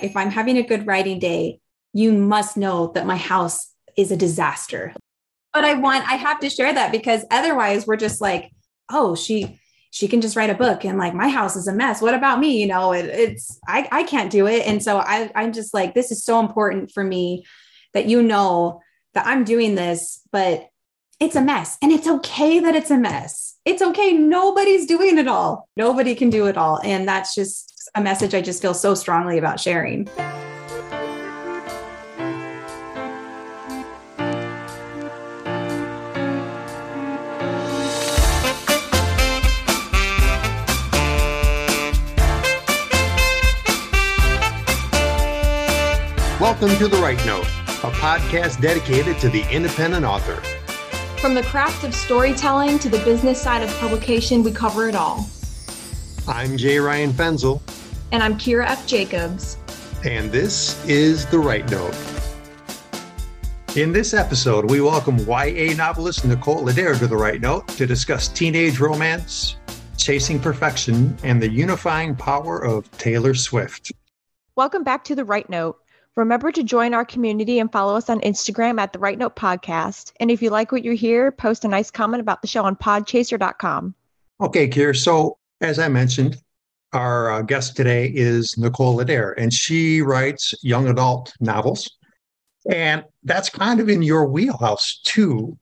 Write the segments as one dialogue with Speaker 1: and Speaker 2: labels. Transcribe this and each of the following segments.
Speaker 1: If I'm having a good writing day, you must know that my house is a disaster. But I want, I have to share that because otherwise we're just like, oh, she, she can just write a book and like my house is a mess. What about me? You know, it, it's, I, I can't do it. And so I, I'm just like, this is so important for me that you know that I'm doing this, but it's a mess and it's okay that it's a mess. It's okay. Nobody's doing it all. Nobody can do it all. And that's just a message I just feel so strongly about sharing.
Speaker 2: Welcome to The Right Note, a podcast dedicated to the independent author.
Speaker 3: From the craft of storytelling to the business side of publication, we cover it all.
Speaker 2: I'm J Ryan Fenzel.
Speaker 3: And I'm Keira F. Jacobs.
Speaker 2: And this is The Right Note. In this episode, we welcome YA novelist Nicole Adair to The Right Note to discuss teenage romance, chasing perfection, and the unifying power of Taylor Swift.
Speaker 3: Welcome back to The Right Note Remember to join our community and follow us on Instagram at the Right Note Podcast. And if you like what you hear, post a nice comment about the show on podchaser.com.
Speaker 2: Okay, Kier. So, as I mentioned, our uh, guest today is Nicole Adair, and she writes young adult novels. And that's kind of in your wheelhouse, too.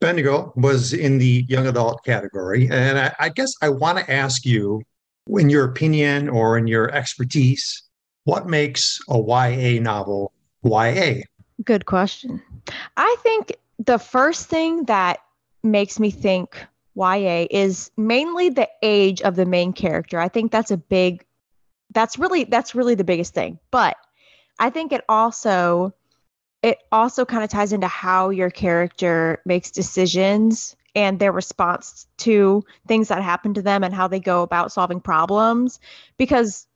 Speaker 2: Bendigo was in the young adult category. And I, I guess I want to ask you, in your opinion or in your expertise, what makes a YA novel YA?
Speaker 3: Good question. I think the first thing that makes me think YA is mainly the age of the main character. I think that's a big that's really that's really the biggest thing. But I think it also it also kind of ties into how your character makes decisions and their response to things that happen to them and how they go about solving problems because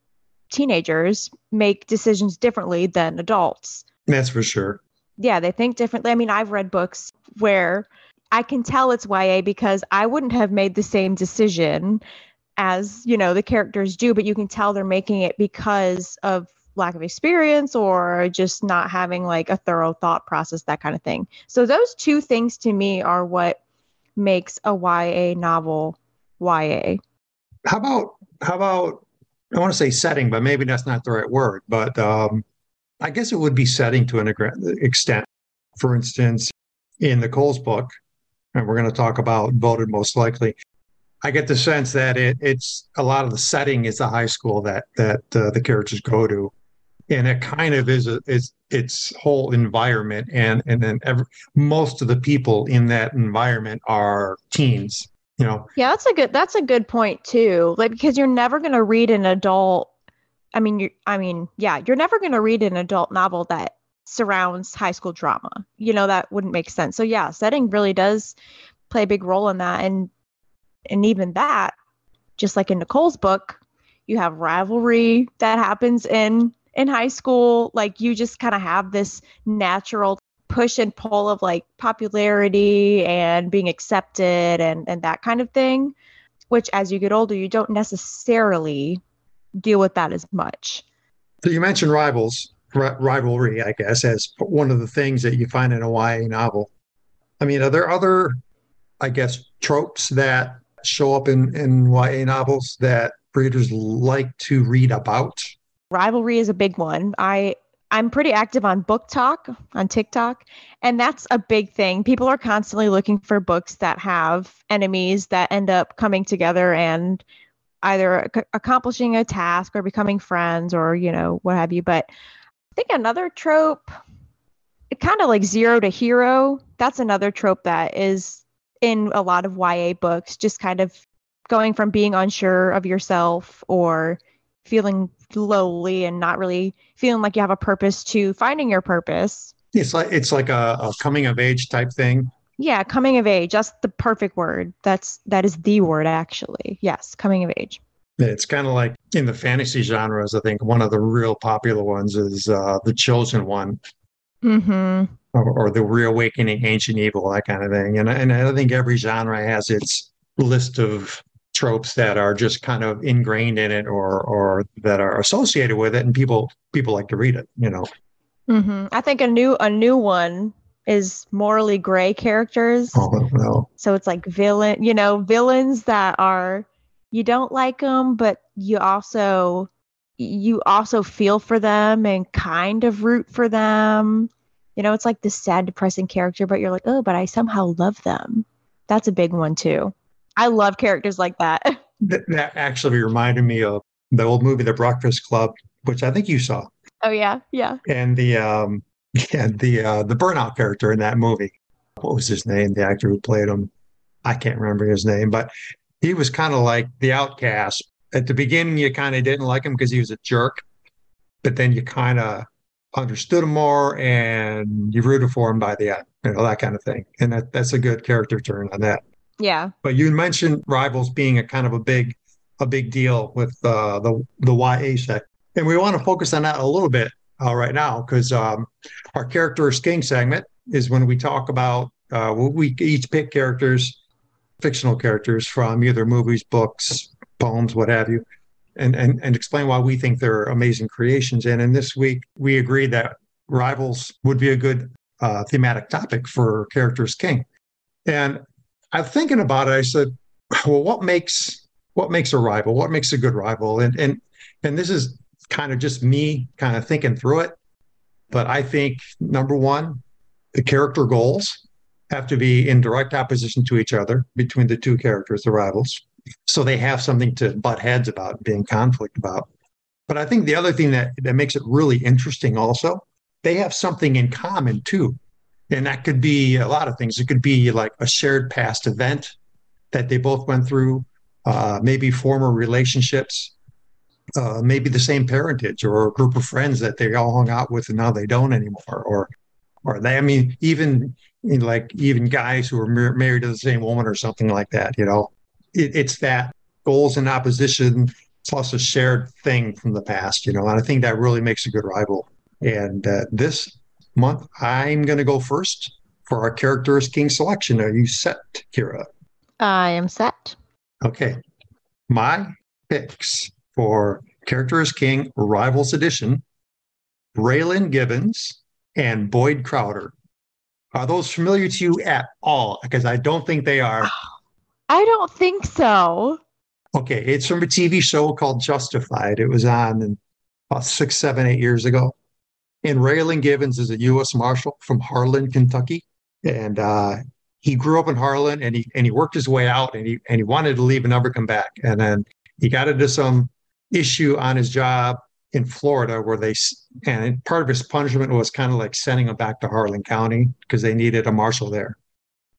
Speaker 3: teenagers make decisions differently than adults.
Speaker 2: That's for sure.
Speaker 3: Yeah, they think differently. I mean, I've read books where I can tell it's YA because I wouldn't have made the same decision as, you know, the characters do, but you can tell they're making it because of lack of experience or just not having like a thorough thought process, that kind of thing. So those two things to me are what makes a YA novel YA.
Speaker 2: How about how about I want to say setting, but maybe that's not the right word. But um, I guess it would be setting to an extent. For instance, in the Nicole's book, and we're going to talk about voted most likely. I get the sense that it, it's a lot of the setting is the high school that that uh, the characters go to, and it kind of is a, is its whole environment, and and then every, most of the people in that environment are teens you know?
Speaker 3: Yeah that's a good that's a good point too. Like because you're never going to read an adult i mean you i mean yeah you're never going to read an adult novel that surrounds high school drama. You know that wouldn't make sense. So yeah setting really does play a big role in that. And and even that just like in nicole's book you have rivalry that happens in in high school. Like you just kind of have this natural push and pull of like popularity and being accepted and and that kind of thing which as you get older you don't necessarily deal with that as much.
Speaker 2: So you mentioned rivals rivalry i guess as one of the things that you find in a ya novel i mean are there other i guess tropes that show up in in ya novels that readers like to read about
Speaker 3: rivalry is a big one i I'm pretty active on BookTok on TikTok, and that's a big thing. People are constantly looking for books that have enemies that end up coming together and either ac- accomplishing a task or becoming friends or you know what have you. But think another trope, kind of like zero to hero, that's another trope that is in a lot of YA books, just kind of going from being unsure of yourself or feeling lowly and not really feeling like you have a purpose to finding your purpose.
Speaker 2: It's like it's like a, a coming of age type thing.
Speaker 3: Yeah, coming of age. That's the perfect word. That's that is the word actually. Yes, coming of age.
Speaker 2: It's kind of like in the fantasy genres. I think one of the real popular ones is uh, the Chosen One,
Speaker 3: mm-hmm.
Speaker 2: or, or, the Reawakening Ancient Evil, that kind of thing. And and I think every genre has its list of tropes that are just kind of ingrained in it or or that are associated with it and people people like to read it you know
Speaker 3: hmm I think a new a new one is morally gray characters.
Speaker 2: oh no
Speaker 3: So it's like villain, you know, villains that are you don't like them, but you also you also feel for them and kind of root for them. You know, it's like this sad, depressing character, but you're like, oh, but I somehow love them. That's a big one too. I love characters like that.
Speaker 2: that, that actually reminded me of the old movie the breakfast club which i think you saw
Speaker 3: oh yeah, yeah.
Speaker 2: and the um yeah the uh the burnout character in that movie what was his name the actor who played him i can't remember his name but he was kind of like the outcast. At the beginning you kind of didn't like him because he was a jerk but then you kind of understood him more and you rooted for him by the end you know that kind of thing. And that, that's a good character turn on that.
Speaker 3: Yeah.
Speaker 2: but you mentioned rivals being a kind of a big a big deal with uh, the the YA sect, and we want to focus on that a little bit uh, right now because um, our character is king segment is when we talk about uh, we each pick characters, fictional characters from either movies, books, poems, what have you, and and and explain why we think they're amazing creations. And in this week, we agreed that rivals would be a good uh, thematic topic for characters king, and I'm thinking about it. I said, well, what makes what makes a rival? What makes a good rival? And and and this is kind of just me kind of thinking through it. But I think number one, the character goals have to be in direct opposition to each other between the two characters, the rivals. So they have something to butt heads about, being conflict about. But I think the other thing that, that makes it really interesting also, they have something in common too. And that could be a lot of things. It could be like a shared past event that they both went through, uh, maybe former relationships, uh, maybe the same parentage or a group of friends that they all hung out with and now they don't anymore. Or, or they, I mean, even you know, like even guys who are mar- married to the same woman or something like that, you know, it, it's that goals in opposition plus a shared thing from the past, you know, and I think that really makes a good rival. And uh, this month, I'm going to go first for our characters king selection. Are you set, Keira?
Speaker 3: I am set.
Speaker 2: Okay. My picks for Characters King Rivals Edition Raylan Givens and Boyd Crowder. Are those familiar to you at all? Because I don't think they are.
Speaker 3: I don't think so.
Speaker 2: Okay. It's from a TV show called Justified. It was on about six, seven, eight years ago. And Raylan Givens is a U.S. Marshal from Harlan, Kentucky. And uh, he grew up in Harlan and he and he worked his way out and he and he wanted to leave and never come back. And then he got into some issue on his job in Florida where they and part of his punishment was kind of like sending him back to Harlan County because they needed a marshal there.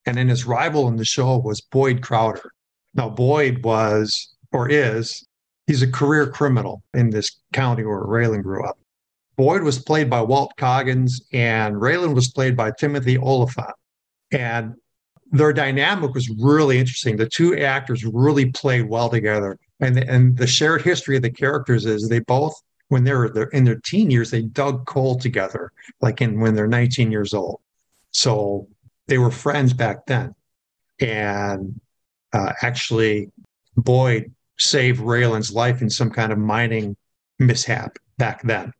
Speaker 2: And then his rival in the show was Boyd Crowder. Now Boyd was or is he's a career criminal in this county where Raylan grew up. Boyd was played by Walt Goggins and Raylan was played by Timothy Olyphant. And their dynamic was really interesting. The two actors really played well together. And, and the shared history of the characters is they both, when they were in their teen years, they dug coal together, like in when they're 19 years old. So they were friends back then. And uh, actually, Boyd saved Raylan's life in some kind of mining mishap back then.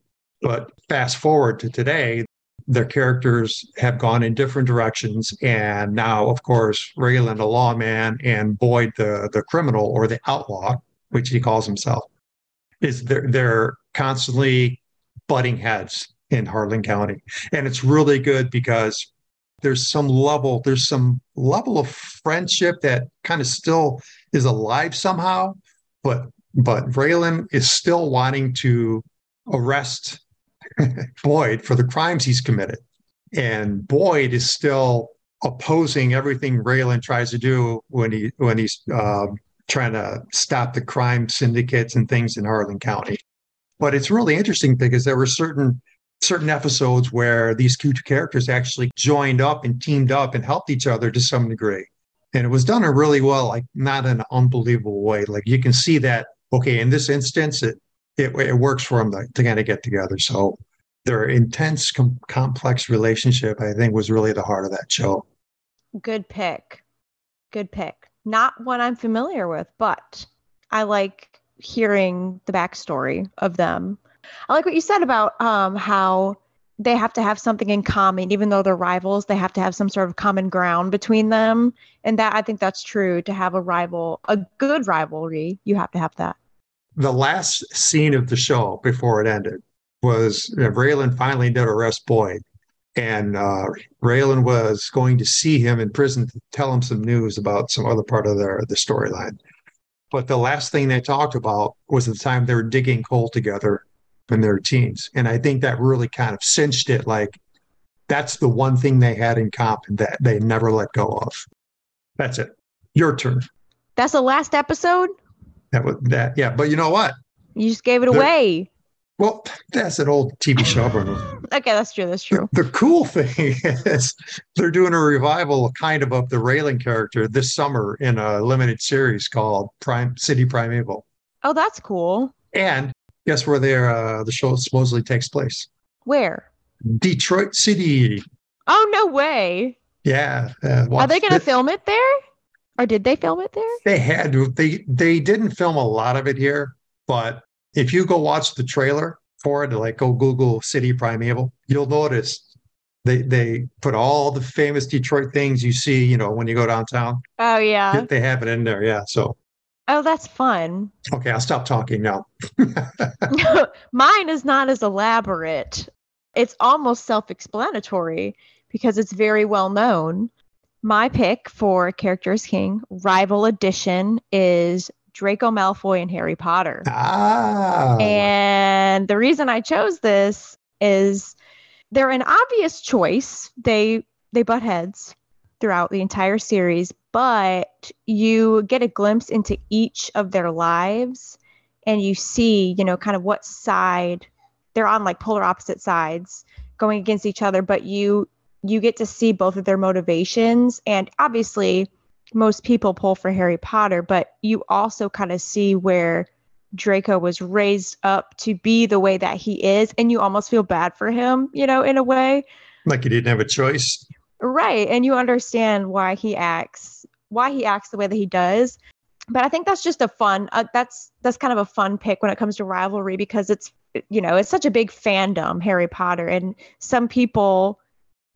Speaker 2: But fast forward to today, their characters have gone in different directions. And now, of course, Raylan, the lawman, and Boyd, the, the criminal or the outlaw, which he calls himself, is they're, they're constantly butting heads in Harlan County. And it's really good because there's some level, there's some level of friendship that kind of still is alive somehow. But but Raylan is still wanting to arrest Boyd for the crimes he's committed. And Boyd is still opposing everything Raylan tries to do when he when he's um, trying to stop the crime syndicates and things in Harlan County. But it's really interesting because there were certain certain episodes where these two characters actually joined up and teamed up and helped each other to some degree. And it was done a really well, like not an unbelievable way. Like you can see that, okay, in this instance, it it, it works for them to, to kind of get together. So their intense, com- complex relationship, I think, was really the heart of that show.
Speaker 3: Good pick. Good pick. Not one I'm familiar with, but I like hearing the backstory of them. I like what you said about um, how they have to have something in common, even though they're rivals. They have to have some sort of common ground between them, and that I think that's true. To have a rival, a good rivalry, you have to have that.
Speaker 2: The last scene of the show before it ended was uh, Raylan finally did arrest Boyd, and uh, Raylan was going to see him in prison to tell him some news about some other part of their the storyline. But the last thing they talked about was the time they were digging coal together in their teens. And I think that really kind of cinched it like that's the one thing they had in common that they never let go of. That's it. Your turn.
Speaker 3: That's the last episode?
Speaker 2: That was that. Yeah. But you know what?
Speaker 3: You just gave it away.
Speaker 2: Well, that's an old TV show.
Speaker 3: okay, that's true. That's true.
Speaker 2: The, the, cool thing is they're doing a revival kind of of the Raylan character this summer in a limited series called Prime City Primeval.
Speaker 3: Oh, that's cool.
Speaker 2: And guess where their uh, the show supposedly takes place?
Speaker 3: Where?
Speaker 2: Detroit City.
Speaker 3: Oh no way!
Speaker 2: Yeah. Uh,
Speaker 3: Are they going to film it there, or did they film it there?
Speaker 2: They had to. They they didn't film a lot of it here, but if you go watch the trailer for it, like go Google City Primeval, you'll notice they they put all the famous Detroit things you see, you know, when you go downtown.
Speaker 3: Oh yeah.
Speaker 2: They have it in there, yeah. So
Speaker 3: Oh, that's fun.
Speaker 2: Okay, I'll stop talking now.
Speaker 3: Mine is not as elaborate. It's almost self-explanatory because it's very well known. My pick for Characters King Rival Edition is Draco Malfoy and Harry Potter.
Speaker 2: Ah.
Speaker 3: And the reason I chose this is they're an obvious choice. They they butt heads throughout the entire series, but you get a glimpse into each of their lives and you see, you know, kind of what side they're on like polar opposite sides going against each other, but you you get to see both of their motivations and obviously most people pull for Harry Potter, but you also kind of see where Draco was raised up to be the way that he is, and you almost feel bad for him, you know, in a way.
Speaker 2: Like he didn't have a choice.
Speaker 3: Right. And you understand why he acts, why he acts the way that he does. But I think that's just a fun, uh, that's, that's kind of a fun pick when it comes to rivalry because it's, you know, it's such a big fandom, Harry Potter. And some people,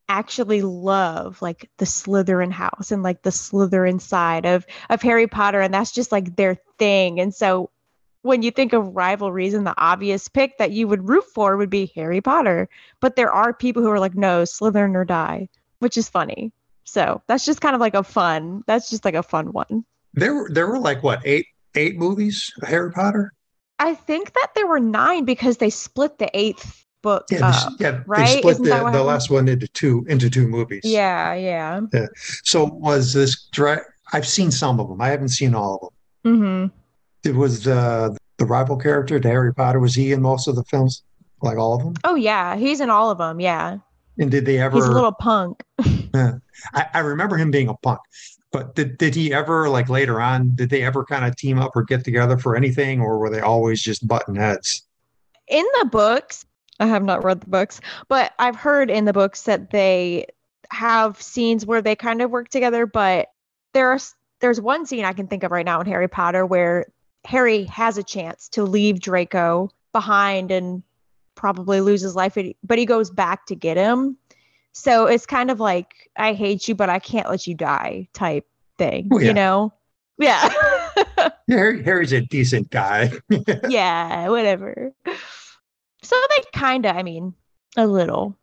Speaker 3: actually love like the Slytherin house and like the Slytherin side of of Harry Potter and that's just like their thing. And so when you think of rivalries and the obvious pick that you would root for would be Harry Potter, but there are people who are like no, Slytherin or die, which is funny. So, that's just kind of like a fun. That's just like a fun one.
Speaker 2: There were there were like what, eight eight movies Harry Potter?
Speaker 3: I think that there were 9 because they split the 8th book
Speaker 2: yeah,
Speaker 3: up,
Speaker 2: yeah
Speaker 3: right?
Speaker 2: they split the, the last one into two into two movies.
Speaker 3: Yeah yeah.
Speaker 2: Yeah. So was this dra- i've seen some of them i haven't seen all of them
Speaker 3: mm-hmm.
Speaker 2: it was the the rival character to harry potter. Was he in most of the films? Like all of them
Speaker 3: oh yeah. He's in all of them yeah.
Speaker 2: And did they ever
Speaker 3: he's a little punk.
Speaker 2: Yeah, I, I remember him being a punk. But did, did he ever like later on did they ever kind of team up or get together for anything or were they always just button heads
Speaker 3: in the books I have not read the books, but I've heard in the books that they have scenes where they kind of work together. But there's there's one scene I can think of right now in Harry Potter where Harry has a chance to leave Draco behind and probably lose his life, but he goes back to get him. So it's kind of like I hate you, but I can't let you die type thing, oh, yeah. you know? Yeah.
Speaker 2: yeah, Harry, Harry's a decent guy.
Speaker 3: yeah, whatever. So they kind of, I mean, a little,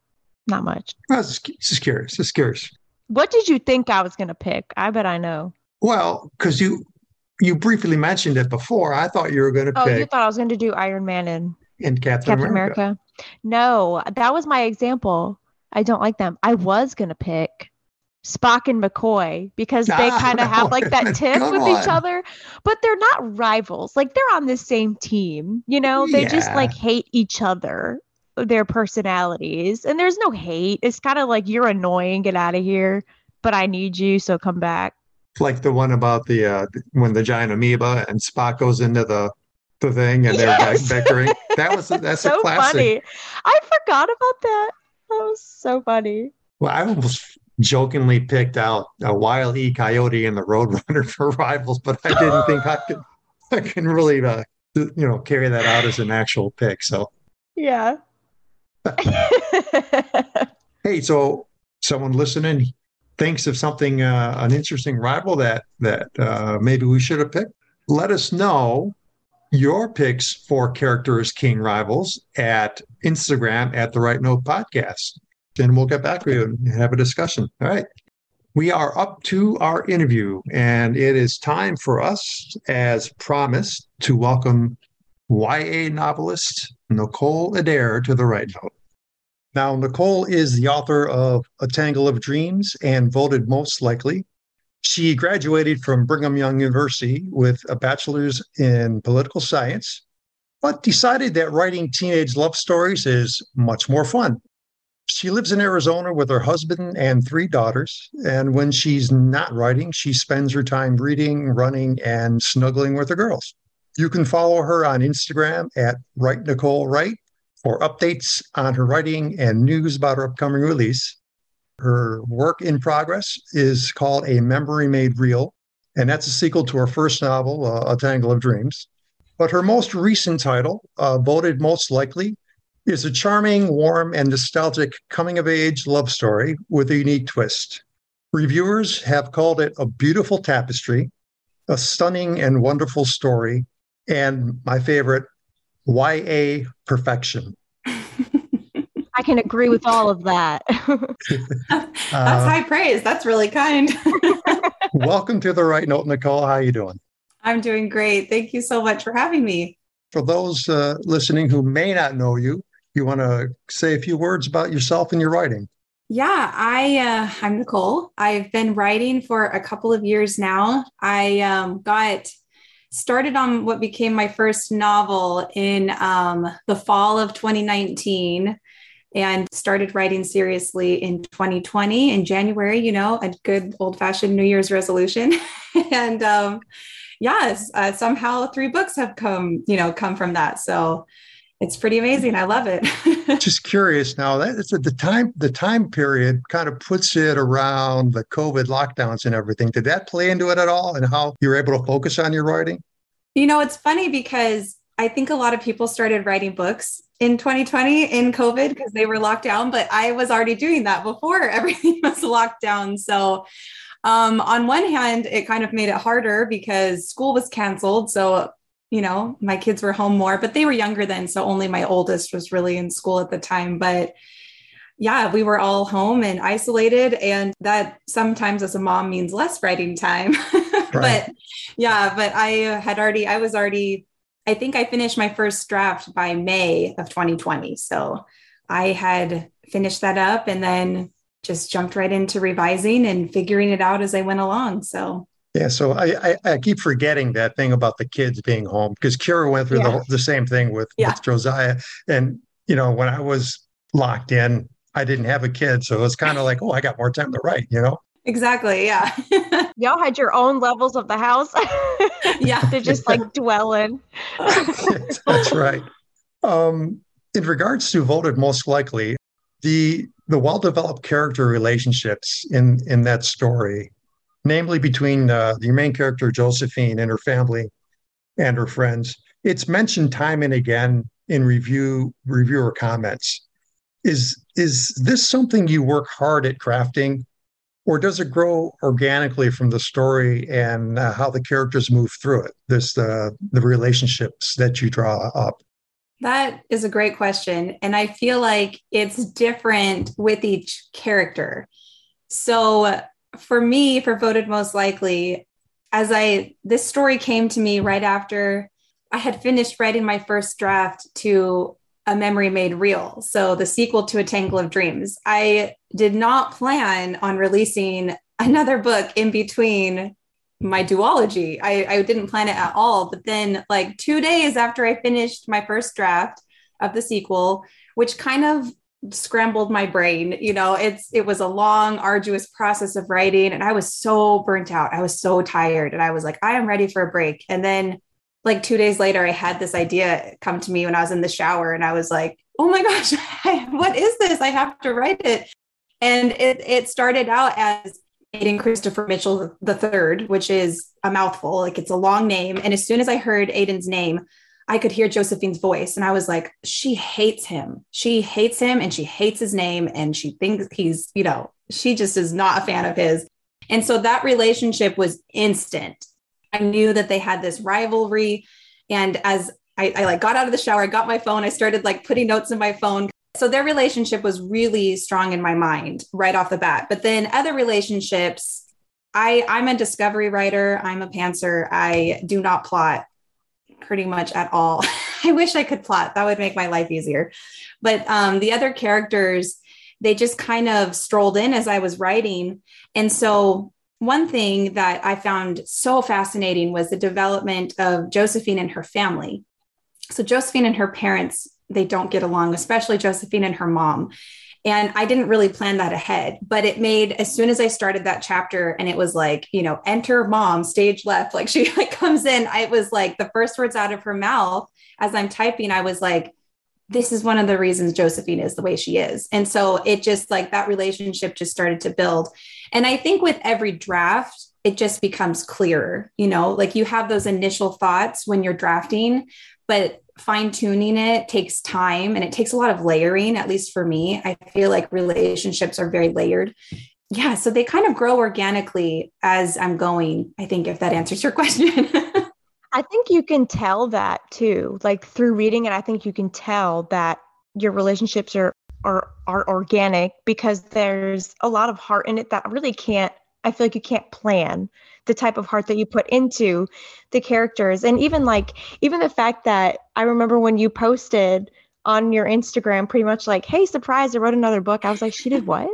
Speaker 3: not much.
Speaker 2: I was just curious. Just curious.
Speaker 3: What did you think I was going to pick? I bet I know.
Speaker 2: Well, because you you briefly mentioned it before. I thought you were going to
Speaker 3: oh,
Speaker 2: pick.
Speaker 3: you thought I was going to do Iron Man and,
Speaker 2: and Captain,
Speaker 3: Captain America. America. No, that was my example. I don't like them. I was going to pick Spock and McCoy because they ah, kind of have like that tiff with on. each other, but they're not rivals. Like they're on the same team, you know? They yeah. just like hate each other, their personalities. And there's no hate. It's kind of like you're annoying, get out of here, but I need you, so come back.
Speaker 2: Like the one about the uh when the giant amoeba and Spock goes into the the thing and yes. they're bickering. That was that's so a classic.
Speaker 3: funny. I forgot about that. That was so funny.
Speaker 2: Well, I almost jokingly picked out a Wile E. Coyote and the Roadrunner for rivals, but I didn't think I could I can really uh, you know carry that out as an actual pick. So
Speaker 3: yeah.
Speaker 2: hey, so someone listening thinks of something uh, an interesting rival that that uh, maybe we should have picked. Let us know your picks for characters king rivals at Instagram at the Right Note Podcast. And we'll get back to you and have a discussion. All right. We are up to our interview, and it is time for us, as promised, to welcome YA novelist Nicole Adair to the Right Note. Now, Nicole is the author of A Tangle of Dreams and voted most likely she graduated from Brigham Young University with a bachelor's in political science, but decided that writing teenage love stories is much more fun. She lives in Arizona with her husband and three daughters. And when she's not writing, she spends her time reading, running, and snuggling with her girls. You can follow her on Instagram at Write Nicole Write for updates on her writing and news about her upcoming release. Her work in progress is called A Memory Made Real, and that's a sequel to her first novel, uh, A Tangle of Dreams. But her most recent title, uh, voted most likely, is a charming, warm, and nostalgic coming of age love story with a unique twist. Reviewers have called it a beautiful tapestry, a stunning and wonderful story, and my favorite, YA perfection.
Speaker 3: I can agree with all of that.
Speaker 1: That's uh, high praise. That's really kind.
Speaker 2: welcome to the right note, Nicole. How are you doing?
Speaker 1: I'm doing great. Thank you so much for having me.
Speaker 2: For those uh, listening who may not know you, you want to say a few words about yourself and your writing?
Speaker 1: Yeah, I uh, I'm Nicole. I've been writing for a couple of years now. I um, got started on what became my first novel in um, the fall of 2019 and started writing seriously in 2020 in January, you know, a good old fashioned New Year's resolution. and um, yes, uh, somehow three books have come, you know, come from that. So it's pretty amazing. I love it.
Speaker 2: Just curious now that it's the time, the time period kind of puts it around the COVID lockdowns and everything. Did that play into it at all and how you're able to focus on your writing?
Speaker 1: You know, it's funny because I think a lot of people started writing books in 2020 in COVID because they were locked down, but I was already doing that before everything was locked down. So, um, on one hand, it kind of made it harder because school was canceled. So, you know, my kids were home more, but they were younger then. So, only my oldest was really in school at the time. But yeah, we were all home and isolated. And that sometimes as a mom means less writing time. right. but yeah, but I had already, I was already I think I finished my first draft by May of 2020. So I had finished that up and then just jumped right into revising and figuring it out as I went along. So
Speaker 2: yeah, so I, I, I keep forgetting that thing about the kids being home because Keira went through yeah. the, the same thing with, yeah. with Josiah. And, you know, when I was locked in, I didn't have a kid. So it was kind of like, oh, I got more time to write, you know?
Speaker 1: Exactly. Yeah.
Speaker 3: Y'all had your own levels of the house.
Speaker 1: yeah.
Speaker 3: to just like dwell in.
Speaker 2: That's right. Um, in regards to voted most likely, the the well-developed character relationships in in that story, namely between uh, the main character Josephine and her family and her friends, it's mentioned time and again in review reviewer comments. Is is this something you work hard at crafting? or does it grow organically from the story and uh, how the characters move through it this uh, the relationships that you draw up
Speaker 1: that is a great question and i feel like it's different with each character so for me for voted most likely as i this story came to me right after i had finished writing my first draft to a memory made real. So the sequel to A Tangle of Dreams. I did not plan on releasing another book in between my duology. I, I didn't plan it at all. But then, like two days after I finished my first draft of the sequel, which kind of scrambled my brain you know it's it was a long arduous process of writing and i was so burnt out i was so tired and i was like i am ready for a break and then like two days later, I had this idea come to me when I was in the shower and I was like, oh my gosh, what is this? I have to write it. And it, it started out as Aiden Christopher Mitchell the third, which is a mouthful. Like it's a long name. And as soon as I heard Aiden's name, I could hear Josephine's voice. And I was like, she hates him. She hates him and she hates his name. And she thinks he's, you know, she just is not a fan of his. And so that relationship was instant. I knew that they had this rivalry. And as I, I like got out of the shower, I got my phone, I started like putting notes in my phone. So their relationship was really strong in my mind right off the bat. But then other relationships, I, I'm a discovery writer. I'm a pantser. I do not plot pretty much at all. I wish I could plot. That would make my life easier. But um, the other characters, they just kind of strolled in as I was writing. And so one thing that I found so fascinating was the development of Josephine and her family. So Josephine and her parents, they don't get along, especially Josephine and her mom. And I didn't really plan that ahead, but it made as soon as I started that chapter and it was like, you know, enter mom, stage left, like she like comes in, I was like the first words out of her mouth as I'm typing, I was like, this is one of the reasons Josephine is the way she is. And so it just like that relationship just started to build. And I think with every draft, it just becomes clearer, you know, like you have those initial thoughts when you're drafting, but fine tuning it takes time and it takes a lot of layering, at least for me. I feel like relationships are very layered. Yeah. So they kind of grow organically as I'm going, I think, if that answers your question.
Speaker 3: I think you can tell that too. Like through reading it, I think you can tell that your relationships are are are organic because there's a lot of heart in it that really can't I feel like you can't plan the type of heart that you put into the characters. And even like even the fact that I remember when you posted on your Instagram pretty much like, hey, surprise, I wrote another book. I was like, she did what?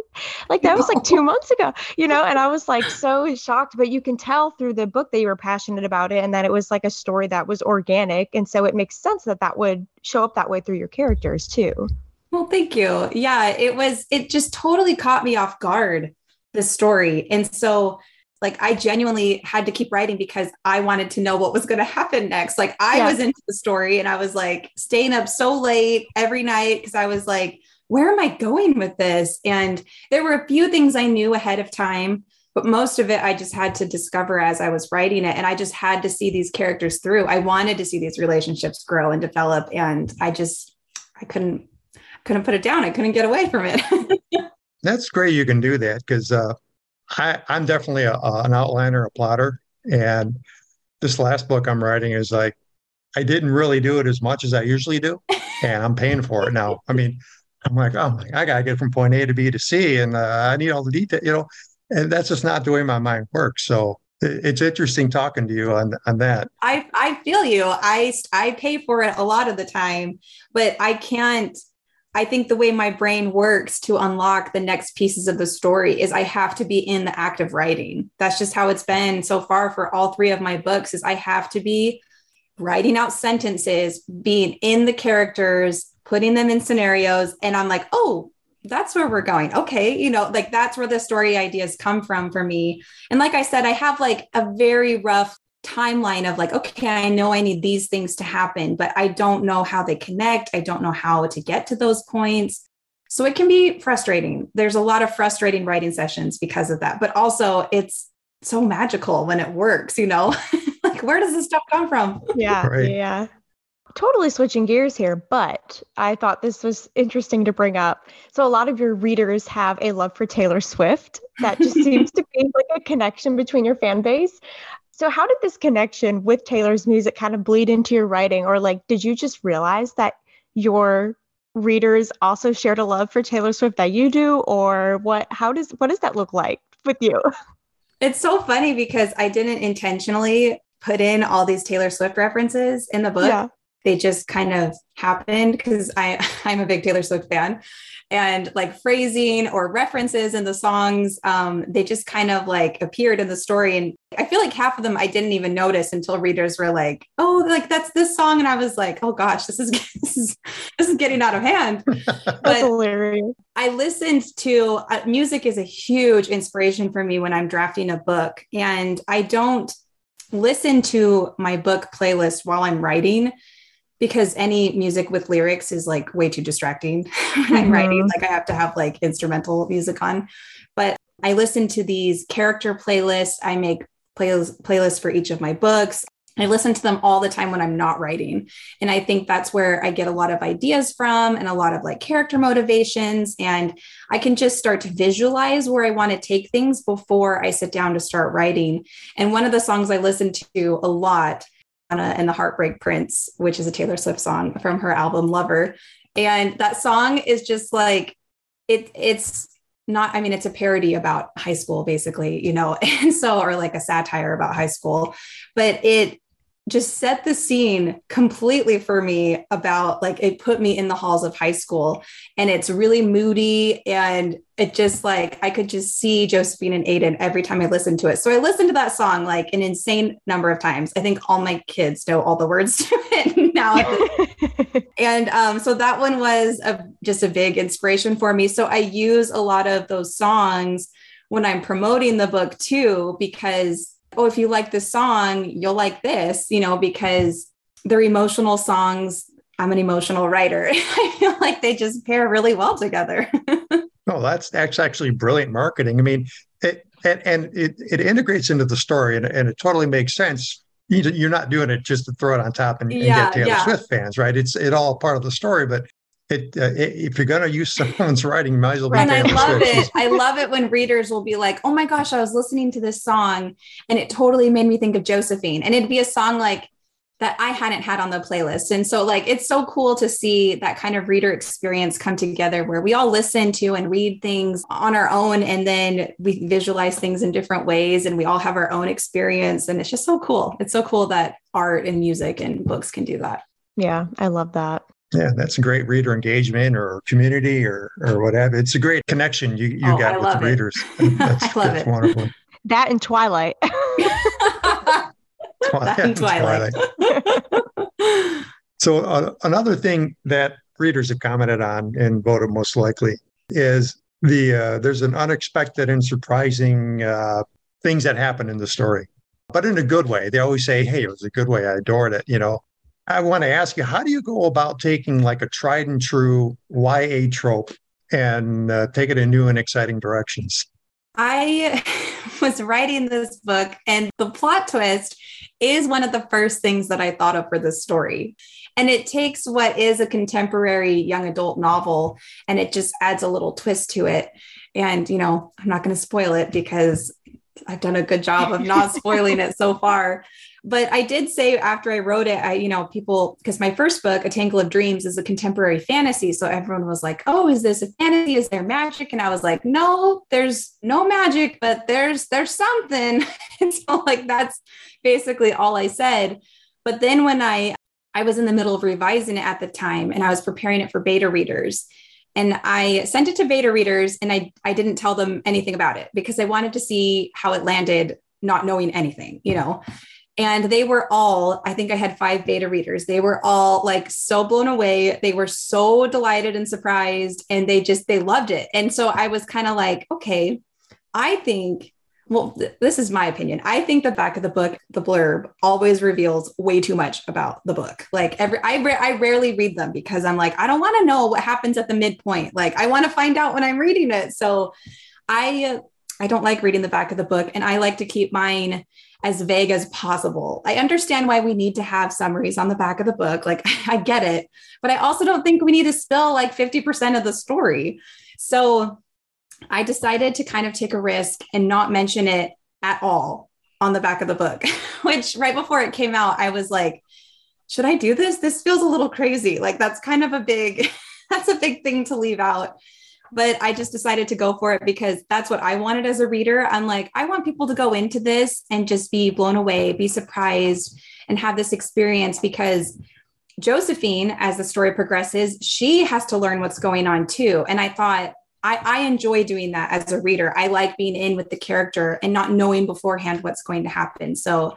Speaker 3: Like that was like two months ago, you know? And I was like so shocked, but you can tell through the book that you were passionate about it and that it was like a story that was organic. And so it makes sense that that would show up that way through your characters too.
Speaker 1: Well, thank you. Yeah, it was, it just totally caught me off guard, the story. And so like I genuinely had to keep writing because I wanted to know what was going to happen next. Like I yeah. was into the story and I was like staying up so late every night because I was like, where am I going with this? And there were a few things I knew ahead of time, but most of it I just had to discover as I was writing it. And I just had to see these characters through. I wanted to see these relationships grow and develop. And I just, I couldn't, couldn't put it down. I couldn't get away from it.
Speaker 2: That's great. You can do that because uh, I, am definitely a, a, an outliner, a plotter, and this last book I'm writing is like I didn't really do it as much as I usually do, and I'm paying for it now. I mean, I'm like, oh my, I gotta get from point A to B to C, and uh, I need all the detail, you know, and that's just not the way my mind works. So it's interesting talking to you on on that.
Speaker 1: I I feel you. I I pay for it a lot of the time, but I can't I think the way my brain works to unlock the next pieces of the story is I have to be in the act of writing. That's just how it's been so far for all three of my books is I have to be writing out sentences, being in the characters, putting them in scenarios and I'm like, "Oh, that's where we're going. Okay, you know, like that's where the story ideas come from for me." And like I said, I have like a very rough timeline of like, okay, I know I need these things to happen, but I don't know how they connect. I don't know how to get to those points. So it can be frustrating. There's a lot of frustrating writing sessions because of that, but also it's so magical when it works, you know? like, where does this stuff come from?
Speaker 3: Yeah. Right. Yeah. Totally switching gears here, but I thought this was interesting to bring up. So, a lot of your readers have a love for Taylor Swift. That just seems to be like a connection between your fan base. So, how did this connection with Taylor's music kind of bleed into your writing? Or, like, did you just realize that your readers also shared a love for Taylor Swift that you do? Or what, how does, what does that look like with you?
Speaker 1: It's so funny because I didn't intentionally put in all these Taylor Swift references in the book. Yeah. They just kind of happened because I I'm a big Taylor Swift fan. And like phrasing or references in the songs um, they just kind of like appeared in the story. And i feel like half of them i didn't even notice until readers were like oh like that's this song. And i was like oh gosh this is this is this is getting out of hand.
Speaker 3: But hilarious.
Speaker 1: i listened to uh, music is a huge inspiration for me when i'm drafting a book. And i don't listen to my book playlist while i'm writing because any music with lyrics is like way too distracting when I'm writing. Mm-hmm. Like I have to have like instrumental music on. But I listen to these character playlists. I make playlist playlists for each of my books. I listen to them all the time when I'm not writing. And I think that's where I get a lot of ideas from and a lot of like character motivations. And I can just start to visualize where I want to take things before I sit down to start writing. And one of the songs I listen to a lot and the Heartbreak Prince, which is a Taylor Swift song from her album Lover. And that song is just like it it's not I mean it's a parody about high school basically, you know, and so or like a satire about high school, but it just set the scene completely for me about like it put me in the halls of high school and it's really moody and it just like I could just see Josephine and Aiden every time I listened to it. So I listened to that song like an insane number of times. I think all my kids know all the words to it now. and um, so that one was a, just a big inspiration for me. So I use a lot of those songs when I'm promoting the book too, because oh, if you like this song, you'll like this, you know, because they're emotional songs. I'm an emotional writer. I feel like they just pair really well together.
Speaker 2: No, oh, that's that's actually brilliant marketing. I mean, it, and, and it, it integrates into the story and, and it totally makes sense. You- You're not doing it just to throw it on top and, and get Taylor
Speaker 1: yeah.
Speaker 2: Swift fans, right? It's it all part of the story, but it, uh, if you're going to use someone's writing, you might as well be
Speaker 1: and I love it. I love it when readers will be like, "Oh my gosh, I was listening to this song and it totally made me think of Josephine." And it'd be a song like that I hadn't had on the playlist. And so like it's so cool to see that kind of reader experience come together where we all listen to and read things on our own and then we visualize things in different ways and we all have our own experience and it's just so cool. It's so cool that art and music and books can do that.
Speaker 3: yeah, I love that.
Speaker 2: Yeah, that's a great reader engagement or community or or whatever. It's a great connection you, you
Speaker 1: Oh,
Speaker 2: got
Speaker 1: I
Speaker 2: with the
Speaker 1: it.
Speaker 2: readers. That's,
Speaker 1: I love
Speaker 2: that's
Speaker 1: it.
Speaker 2: wonderful.
Speaker 3: That and Twilight.
Speaker 1: That and Twilight.
Speaker 2: So uh, another thing that readers have commented on and voted most likely is the uh, there's an unexpected and surprising uh, things that happen in the story, but in a good way. They always say, "Hey, it was a good way. I adored it." You know. I want to ask you, how do you go about taking like a tried and true YA trope and uh, take it in new and exciting directions?
Speaker 1: I was writing this book, and the plot twist is one of the first things that I thought of for this story. And it takes what is a contemporary young adult novel and it just adds a little twist to it. And, you know, I'm not going to spoil it because I've done a good job of not spoiling it so far. But I did say after I wrote it, I, you know, people, because my first book, A Tangle of Dreams, is a contemporary fantasy. So everyone was like, oh, is this a fantasy? Is there magic? And I was like, no, there's no magic, but there's there's something. and so like that's basically all I said. But then when I I was in the middle of revising it at the time and I was preparing it for beta readers. And I sent it to beta readers and I, I didn't tell them anything about it because I wanted to see how it landed, not knowing anything, you know. And they were all, I think I had five beta readers. They were all like so blown away. They were so delighted and surprised and they just, they loved it. And so I was kind of like, okay, I think well, th- this is my opinion. I think the back of the book, the blurb, always reveals way too much about the book. Like every, I, I rarely read them because I'm like, I don't want to know what happens at the midpoint. Like I want to find out when I'm reading it. So I, I don't like reading the back of the book, and I like to keep mine as vague as possible. I understand why we need to have summaries on the back of the book. Like I get it, but I also don't think we need to spill like 50% of the story. So I decided to kind of take a risk and not mention it at all on the back of the book, which right before it came out, I was like, should I do this? This feels a little crazy. Like that's kind of a big, that's a big thing to leave out. But I just decided to go for it because that's what I wanted as a reader. I'm like, I want people to go into this and just be blown away, be surprised, and have this experience because Josephine, as the story progresses, she has to learn what's going on too. And I thought, I, I enjoy doing that as a reader. I like being in with the character and not knowing beforehand what's going to happen. So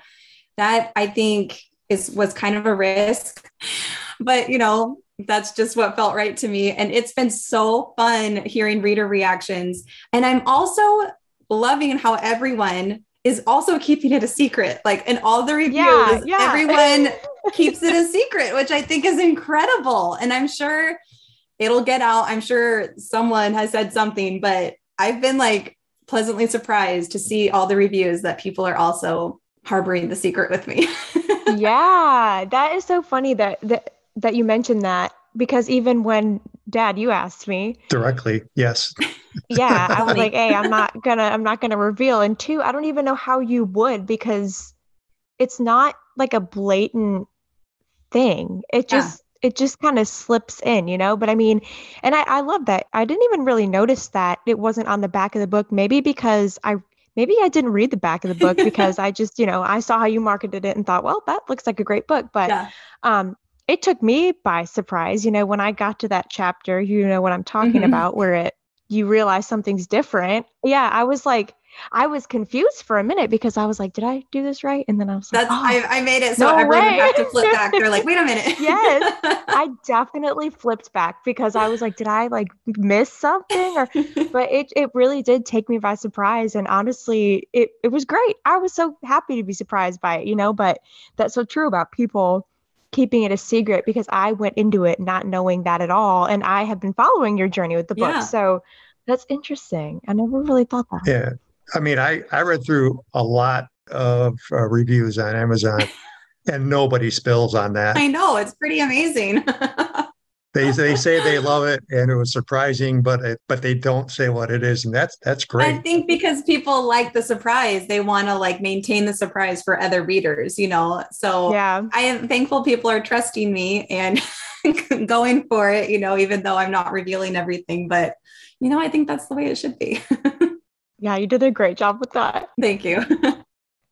Speaker 1: that I think is was kind of a risk, but you know that's just what felt right to me. And it's been so fun hearing reader reactions. And I'm also loving how everyone is also keeping it a secret. Like in all the reviews,
Speaker 3: Yeah, yeah.
Speaker 1: everyone keeps it a secret, which I think is incredible. And I'm sure it'll get out. I'm sure someone has said something, but I've been like pleasantly surprised to see all the reviews that people are also harboring the secret with me.
Speaker 3: yeah, that is so funny that that that you mentioned that because even when dad you asked me,
Speaker 2: Directly, yes.
Speaker 3: yeah, I was like, "Hey, I'm not going to I'm not going to reveal." And two, I don't even know how you would because it's not like a blatant thing. It
Speaker 1: Yeah.
Speaker 3: just it just kind of slips in, you know? But I mean, and I I love that. I didn't even really notice that it wasn't on the back of the book, maybe because I maybe I didn't read the back of the book because I just, you know, I saw how you marketed it and thought, "Well, that looks like a great book." But
Speaker 1: yeah.
Speaker 3: um it took me by surprise you know when i got to that chapter you know what i'm talking
Speaker 1: Mhm.
Speaker 3: about where it you realize something's different yeah i was like i was confused for a minute because i was like did i do this right and then i was like oh,
Speaker 1: I, I made it so
Speaker 3: no
Speaker 1: everyone
Speaker 3: way.
Speaker 1: have to flip back. They're like, wait a minute.
Speaker 3: Yes. i definitely flipped back because i was like did i like miss something or but it, it really did take me by surprise and honestly it, it was great i was so happy to be surprised by it you know but that's so true about people keeping it a secret because i went into it not knowing that at all and i have been following your journey with the book
Speaker 1: Yeah.
Speaker 3: so that's interesting i never really thought that
Speaker 2: Yeah. I mean, I, I read through a lot of uh, reviews on Amazon and nobody spills on that.
Speaker 1: I know it's pretty amazing.
Speaker 2: They, they say they love it and it was surprising, but it, but they don't say what it is. And that's, that's great.
Speaker 1: I think because people like the surprise, they want to like maintain the surprise for other readers, you know. So
Speaker 3: yeah
Speaker 1: I am thankful people are trusting me and going for it, you know, even though I'm not revealing everything. But you know, I think that's the way it should be.
Speaker 3: yeah you did a great job with that
Speaker 1: Thank you.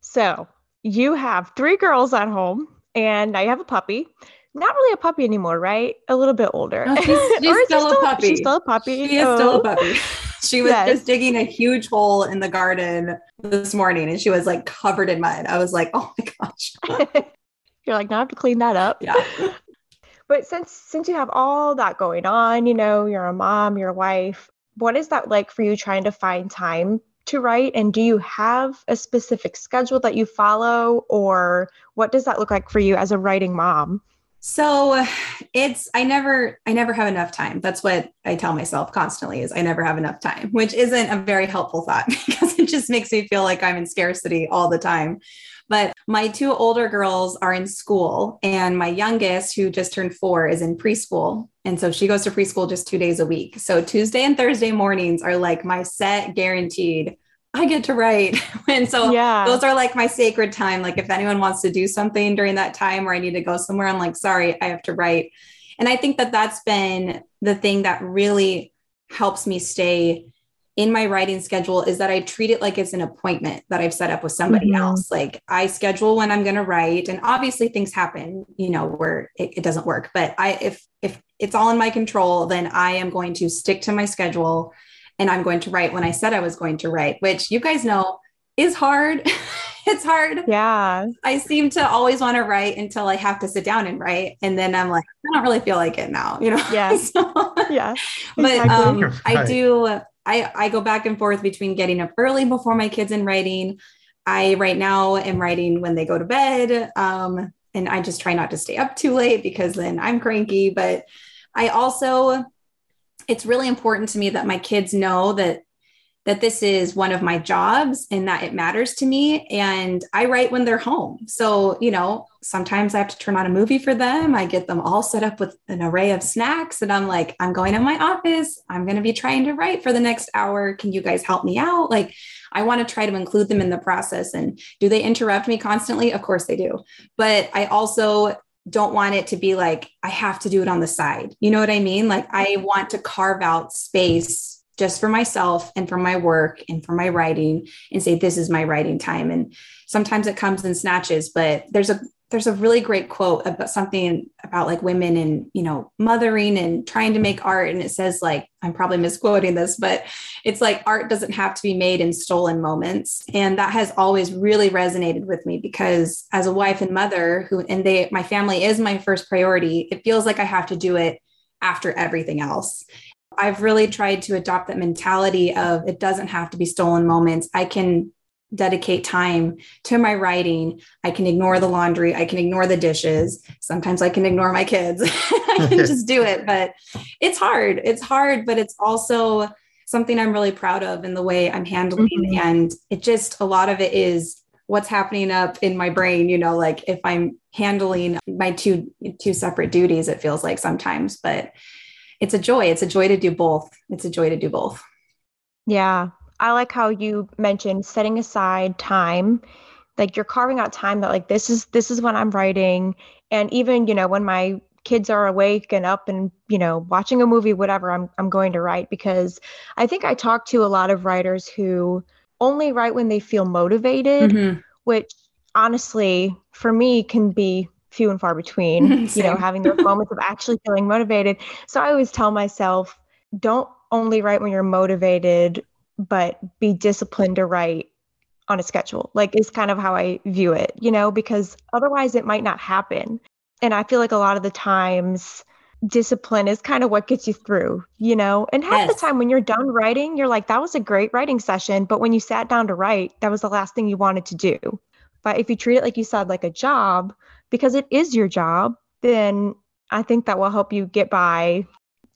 Speaker 3: so you have three girls at home and now you have a puppy not really a puppy anymore right a little bit older
Speaker 1: No, she's- she's
Speaker 3: she
Speaker 1: still a puppy.
Speaker 3: she's still a puppy
Speaker 1: She is still
Speaker 3: Oh.
Speaker 1: a puppy. She was
Speaker 3: Yes.
Speaker 1: just digging a huge hole in the garden this morning and she was like covered in mud. I was like, oh my gosh.
Speaker 3: You're like, now I have to clean that up.
Speaker 1: Yeah.
Speaker 3: But since since you have all that going on, you know, you're a mom, you're a wife, what is that like for you trying to find time to write? And do you have a specific schedule that you follow, or what does that look like for you as a writing mom?
Speaker 1: So it's I never I never have enough time. That's what I tell myself constantly is I never have enough time, which isn't a very helpful thought because it just makes me feel like I'm in scarcity all the time. But my two older girls are in school and my youngest who just turned 4 is in preschool. And so she goes to preschool just 2 days a week. So Tuesday and Thursday mornings are like my set guaranteed I get to write. and so
Speaker 3: yeah.
Speaker 1: those are like my sacred time. Like if anyone wants to do something during that time or I need to go somewhere, I'm like, sorry, I have to write. And I think that that's been the thing that really helps me stay in my writing schedule is that I treat it like it's an appointment that I've set up with somebody
Speaker 3: Mhm.
Speaker 1: else. Like I schedule when I'm going to write, and obviously things happen, you know, where it, it doesn't work. But I, if if it's all in my control, then I am going to stick to my schedule, and I'm going to write when I said I was going to write, which you guys know is hard. it's hard.
Speaker 3: yeah.
Speaker 1: I seem to always want to write until I have to sit down and write, and then I'm like, I don't really feel like it now, you know.
Speaker 3: Yeah.
Speaker 1: So-
Speaker 3: Yeah.
Speaker 1: but
Speaker 3: Exactly.
Speaker 1: um, I do. I I go back and forth between getting up early before my kids and writing. I right now am writing when they go to bed, um, and I just try not to stay up too late because then I'm cranky. But I also, it's really important to me that my kids know that that this is one of my jobs and that it matters to me. And I write when they're home. So, you know, sometimes I have to turn on a movie for them. I get them all set up with an array of snacks. And I'm like, I'm going to my office. I'm going to be trying to write for the next hour. Can you guys help me out? Like, I want to try to include them in the process. And do they interrupt me constantly? Of course they do. But I also don't want it to be like, I have to do it on the side. You know what I mean? Like, I mm-hmm. want to carve out space just for myself and for my work and for my writing and say this is my writing time and sometimes it comes in snatches but there's a there's a really great quote about something about like women and you know mothering and trying to make art and it says like i'm probably misquoting this but it's like art doesn't have to be made in stolen moments and that has always really resonated with me because as a wife and mother who and they my family is my first priority it feels like i have to do it after everything else I've really tried to adopt that mentality of it doesn't have to be stolen moments. I can dedicate time to my writing. I can ignore the laundry, I can ignore the dishes. Sometimes I can ignore my kids. I can just do it, but it's hard. It's hard, but it's also something I'm really proud of in the way I'm handling. Mm-hmm. And it just, a lot of it is what's happening up in my brain, you know, like if I'm handling my two two separate duties, it feels like sometimes, but it's a joy. It's a joy to do both. It's a joy to do both.
Speaker 3: Yeah. I like how you mentioned setting aside time like you're carving out time that like this is this is when I'm writing. And even you know when my kids are awake and up and you know watching a movie whatever I'm I'm going to write. Because I think I talk to a lot of writers who only write when they feel motivated mm-hmm. which honestly for me can be few and far between you know having those moments of actually feeling motivated. So I always tell myself don't only write when you're motivated but be disciplined to write on a schedule. Like is kind of how i view it you know because otherwise it might not happen. And i feel like a lot of the times discipline is kind of what gets you through you know? And half yes. the time when you're done writing you're like that was a great writing session but when you sat down to write that was the last thing you wanted to do. But if you treat it like you said like a job because it is your job then i think that will help you get by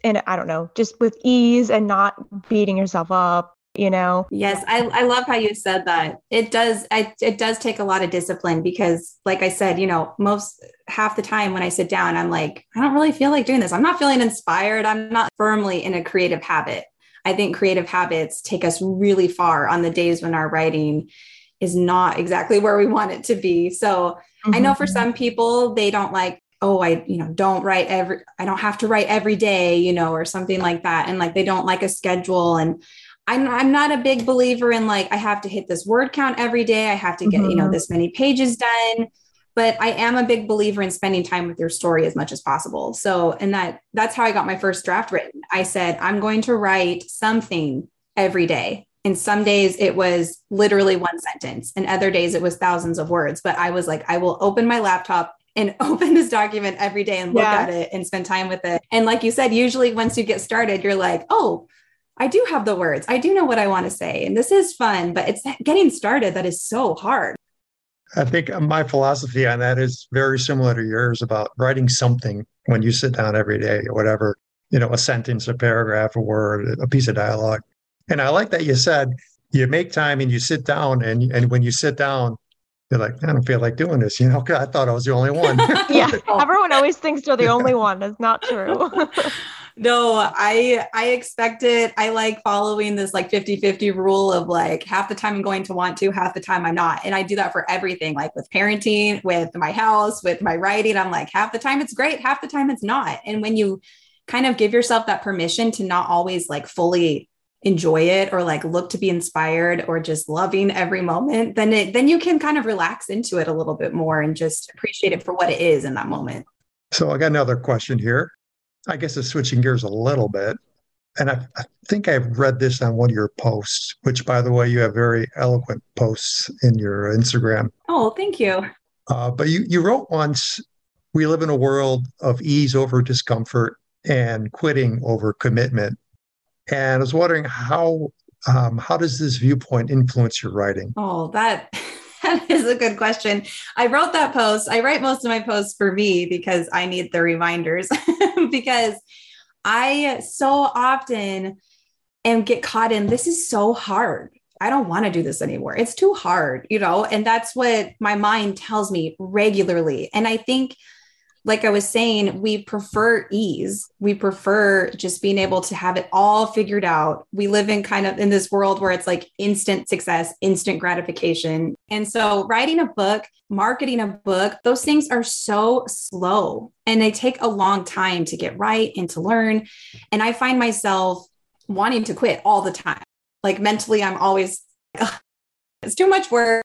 Speaker 3: and i don't know just with ease and not beating yourself up you know?
Speaker 1: Yes I, I love how you said that. It does I, it does take a lot of discipline because like i said you know most half the time when i sit down i'm like i don't really feel like doing this. I'm not feeling inspired. I'm not firmly in a creative habit. I think creative habits take us really far on the days when our writing is not exactly where we want it to be. So mm-hmm. i know for mm-hmm. some people they don't like oh i you know don't write every i don't have to write every day you know or something like that. And like they don't like a schedule. And I'm, I'm not a big believer in like I have to hit this word count every day. I have to get, mm-hmm. you know, mm-hmm. this many pages done. But I am a big believer in spending time with your story as much as possible. So, and that that's how I got my first draft written. I said, I'm going to write something every day. And some days it was literally one sentence, and other days it was thousands of words. But I was like, I will open my laptop and open this document every day and look yeah. at it and spend time with it. And like you said, usually once you get started, you're like, oh, I do have the words. I do know what I want to say. And this is fun, but it's getting started that is so hard.
Speaker 2: I think my philosophy on that is very similar to yours about writing something when you sit down every day or whatever, you know, a sentence, a paragraph, a word, a piece of dialogue. And I like that you said you make time and you sit down and and when you sit down, you're like, I don't feel like doing this. You know, I thought I was the only one.
Speaker 3: yeah. Everyone always thinks they're the only one. It's not true
Speaker 1: no i i expect it. I like following this like 50 50 rule of like half the time i'm going to want to half the time i'm not. And i do that for everything like with parenting with my house with my writing. I'm like half the time it's great half the time it's not. And when you kind of give yourself that permission to not always like fully enjoy it or like look to be inspired or just loving every moment then it then you can kind of relax into it a little bit more and just appreciate it for what it is in that moment.
Speaker 2: So i got another question here I guess it's switching gears a little bit. And I, I, think I've read this on one of your posts, which, by the way, you have very eloquent posts in your Instagram.
Speaker 1: Oh, thank you.
Speaker 2: Uh, but you, you wrote once, we live in a world of ease over discomfort and quitting over commitment. And I was wondering how um, how does this viewpoint influence your writing?
Speaker 1: Oh, that that is a good question. I wrote that post. I write most of my posts for me because I need the reminders because I so often am get caught in this is so hard. I don't want to do this anymore. It's too hard, you know, and that's what my mind tells me regularly. And I think like I was saying, we prefer ease. We prefer just being able to have it all figured out. We live in kind of in this world where it's like instant success, instant gratification. And so, writing a book, marketing a book, those things are so slow and they take a long time to get right and to learn. And I find myself wanting to quit all the time. Like mentally, I'm always, it's too much work.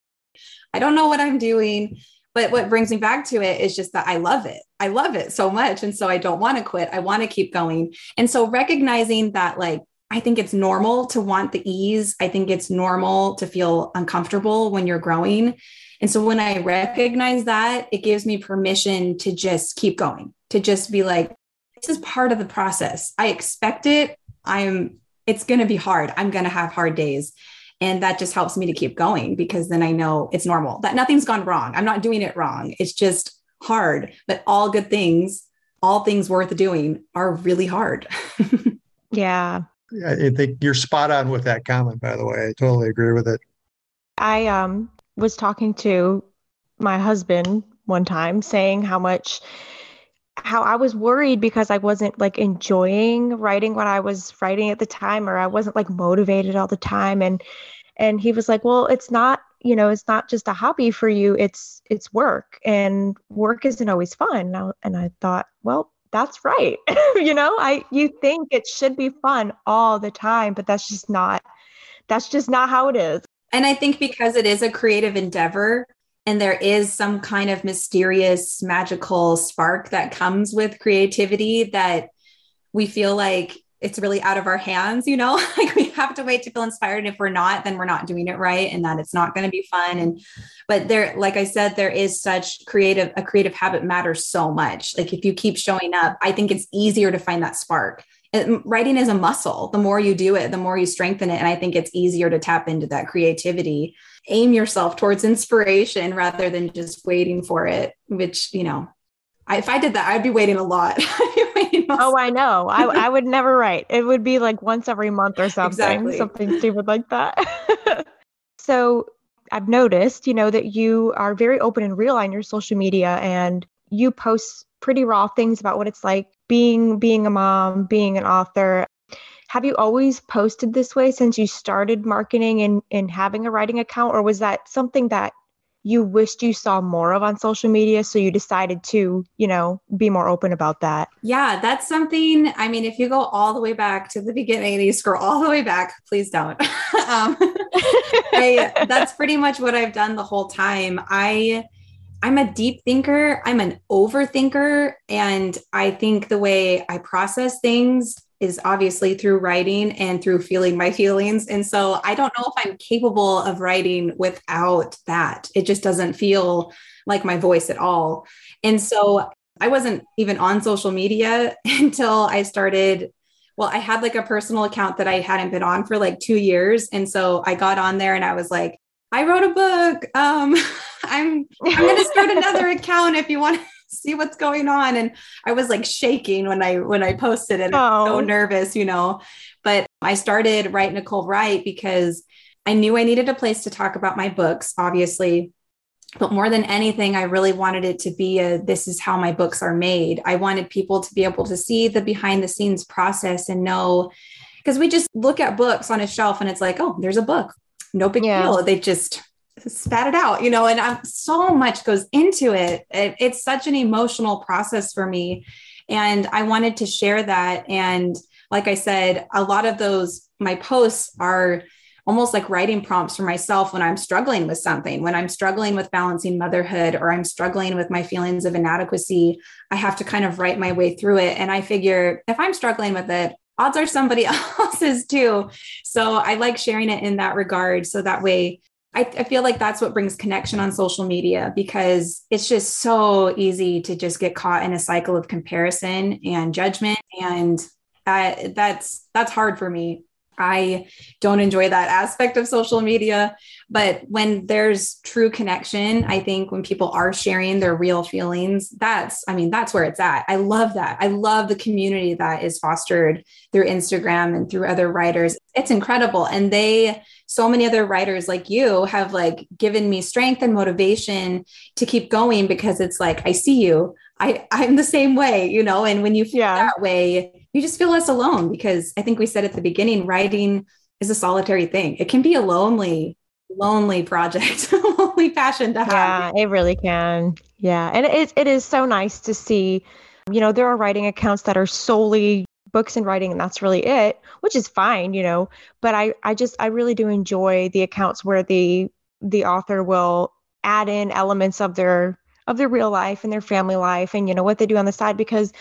Speaker 1: I don't know what I'm doing. But what brings me back to it is just that I love it. I love it so much. And so I don't want to quit. I want to keep going. And so recognizing that, like, I think it's normal to want the ease. I think it's normal to feel uncomfortable when you're growing. And so when I recognize that, it gives me permission to just keep going, to just be like, this is part of the process. I expect it. I'm, it's going to be hard. I'm going to have hard days. And that just helps me to keep going because then I know it's normal, that nothing's gone wrong. I'm not doing it wrong. It's just hard, but all good things, all things worth doing are really hard.
Speaker 3: yeah.
Speaker 2: I think you're spot on with that comment, by the way. I totally agree with it.
Speaker 3: I um, was talking to my husband one time saying how much how I was worried because I wasn't like enjoying writing what I was writing at the time or I wasn't like motivated all the time and and he was like, "Well, it's not, you know, it's not just a hobby for you, it's it's work and work isn't always fun." And I thought, "Well, that's right. you know, I you think it should be fun all the time, but that's just not that's just not how it is."
Speaker 1: And I think because it is a creative endeavor, and there is some kind of mysterious magical spark that comes with creativity that we feel like it's really out of our hands you know? Like we have to wait to feel inspired. And if we're not then we're not doing it right and that it's not going to be fun. And but there like i said there is such creative a creative habit matters so much. Like if you keep showing up i think it's easier to find that spark. And writing is a muscle. The more you do it the more you strengthen it. And i think it's easier to tap into that creativity aim yourself towards inspiration rather than just waiting for it, which, you know, I, if I did that, I'd be waiting a lot.
Speaker 3: waiting oh, I know. I, I would never write. It would be like once every month or something, exactly. something stupid like that. so I've noticed, you know, that you are very open and real on your social media and you post pretty raw things about what it's like being being a mom, being an author have you always posted this way since you started marketing and, and having a writing account or was that something that you wished you saw more of on social media so you decided to you know be more open about that?
Speaker 1: Yeah that's something i mean if you go all the way back to the beginning and you scroll all the way back please don't. Um, I, that's pretty much what i've done the whole time. I i'm a deep thinker i'm an overthinker and i think the way i process things is obviously through writing and through feeling my feelings. And so I don't know if I'm capable of writing without that. It just doesn't feel like my voice at all. And so I wasn't even on social media until I started. Well, I had like a personal account that I hadn't been on for like two years. And so I got on there and I was like, I wrote a book. Um, I'm I'm gonna start another account if you want see what's going on. And i was like shaking when i when i posted it. Oh. so nervous you know. But i started Write Nicole Write because i knew i needed a place to talk about my books obviously. But more than anything i really wanted it to be a this is how my books are made. I wanted people to be able to see the behind the scenes process and know because we just look at books on a shelf and it's like oh there's a book. No big yeah. deal. They just spat it out, you know, and I'm, so much goes into it. it. It's such an emotional process for me. And I wanted to share that. And like I said, a lot of those, my posts are almost like writing prompts for myself when I'm struggling with something, when I'm struggling with balancing motherhood or I'm struggling with my feelings of inadequacy. I have to kind of write my way through it. And I figure if I'm struggling with it, odds are somebody else is too. So I like sharing it in that regard. So that way I, I, feel like that's what brings connection on social media because it's just so easy to just get caught in a cycle of comparison and judgment and that's that's hard for me I don't enjoy that aspect of social media. But when there's true connection, I think when people are sharing their real feelings, that's, I mean, that's where it's at. I love that. I love the community that is fostered through Instagram and through other writers. It's incredible. And they, so many other writers like you have like given me strength and motivation to keep going because it's like, I see you. I, I'm the same way, you know, and when you feel yeah. that way, you just feel less alone because I think we said at the beginning, writing is a solitary thing. It can be a lonely, lonely project, lonely passion to have.
Speaker 3: Yeah, it really can. Yeah. And it, it is so nice to see, you know, there are writing accounts that are solely books and writing and that's really it, which is fine, you know, but I, I just, I really do enjoy the accounts where the, the author will add in elements of their of their real life and their family life and you know what they do on the side because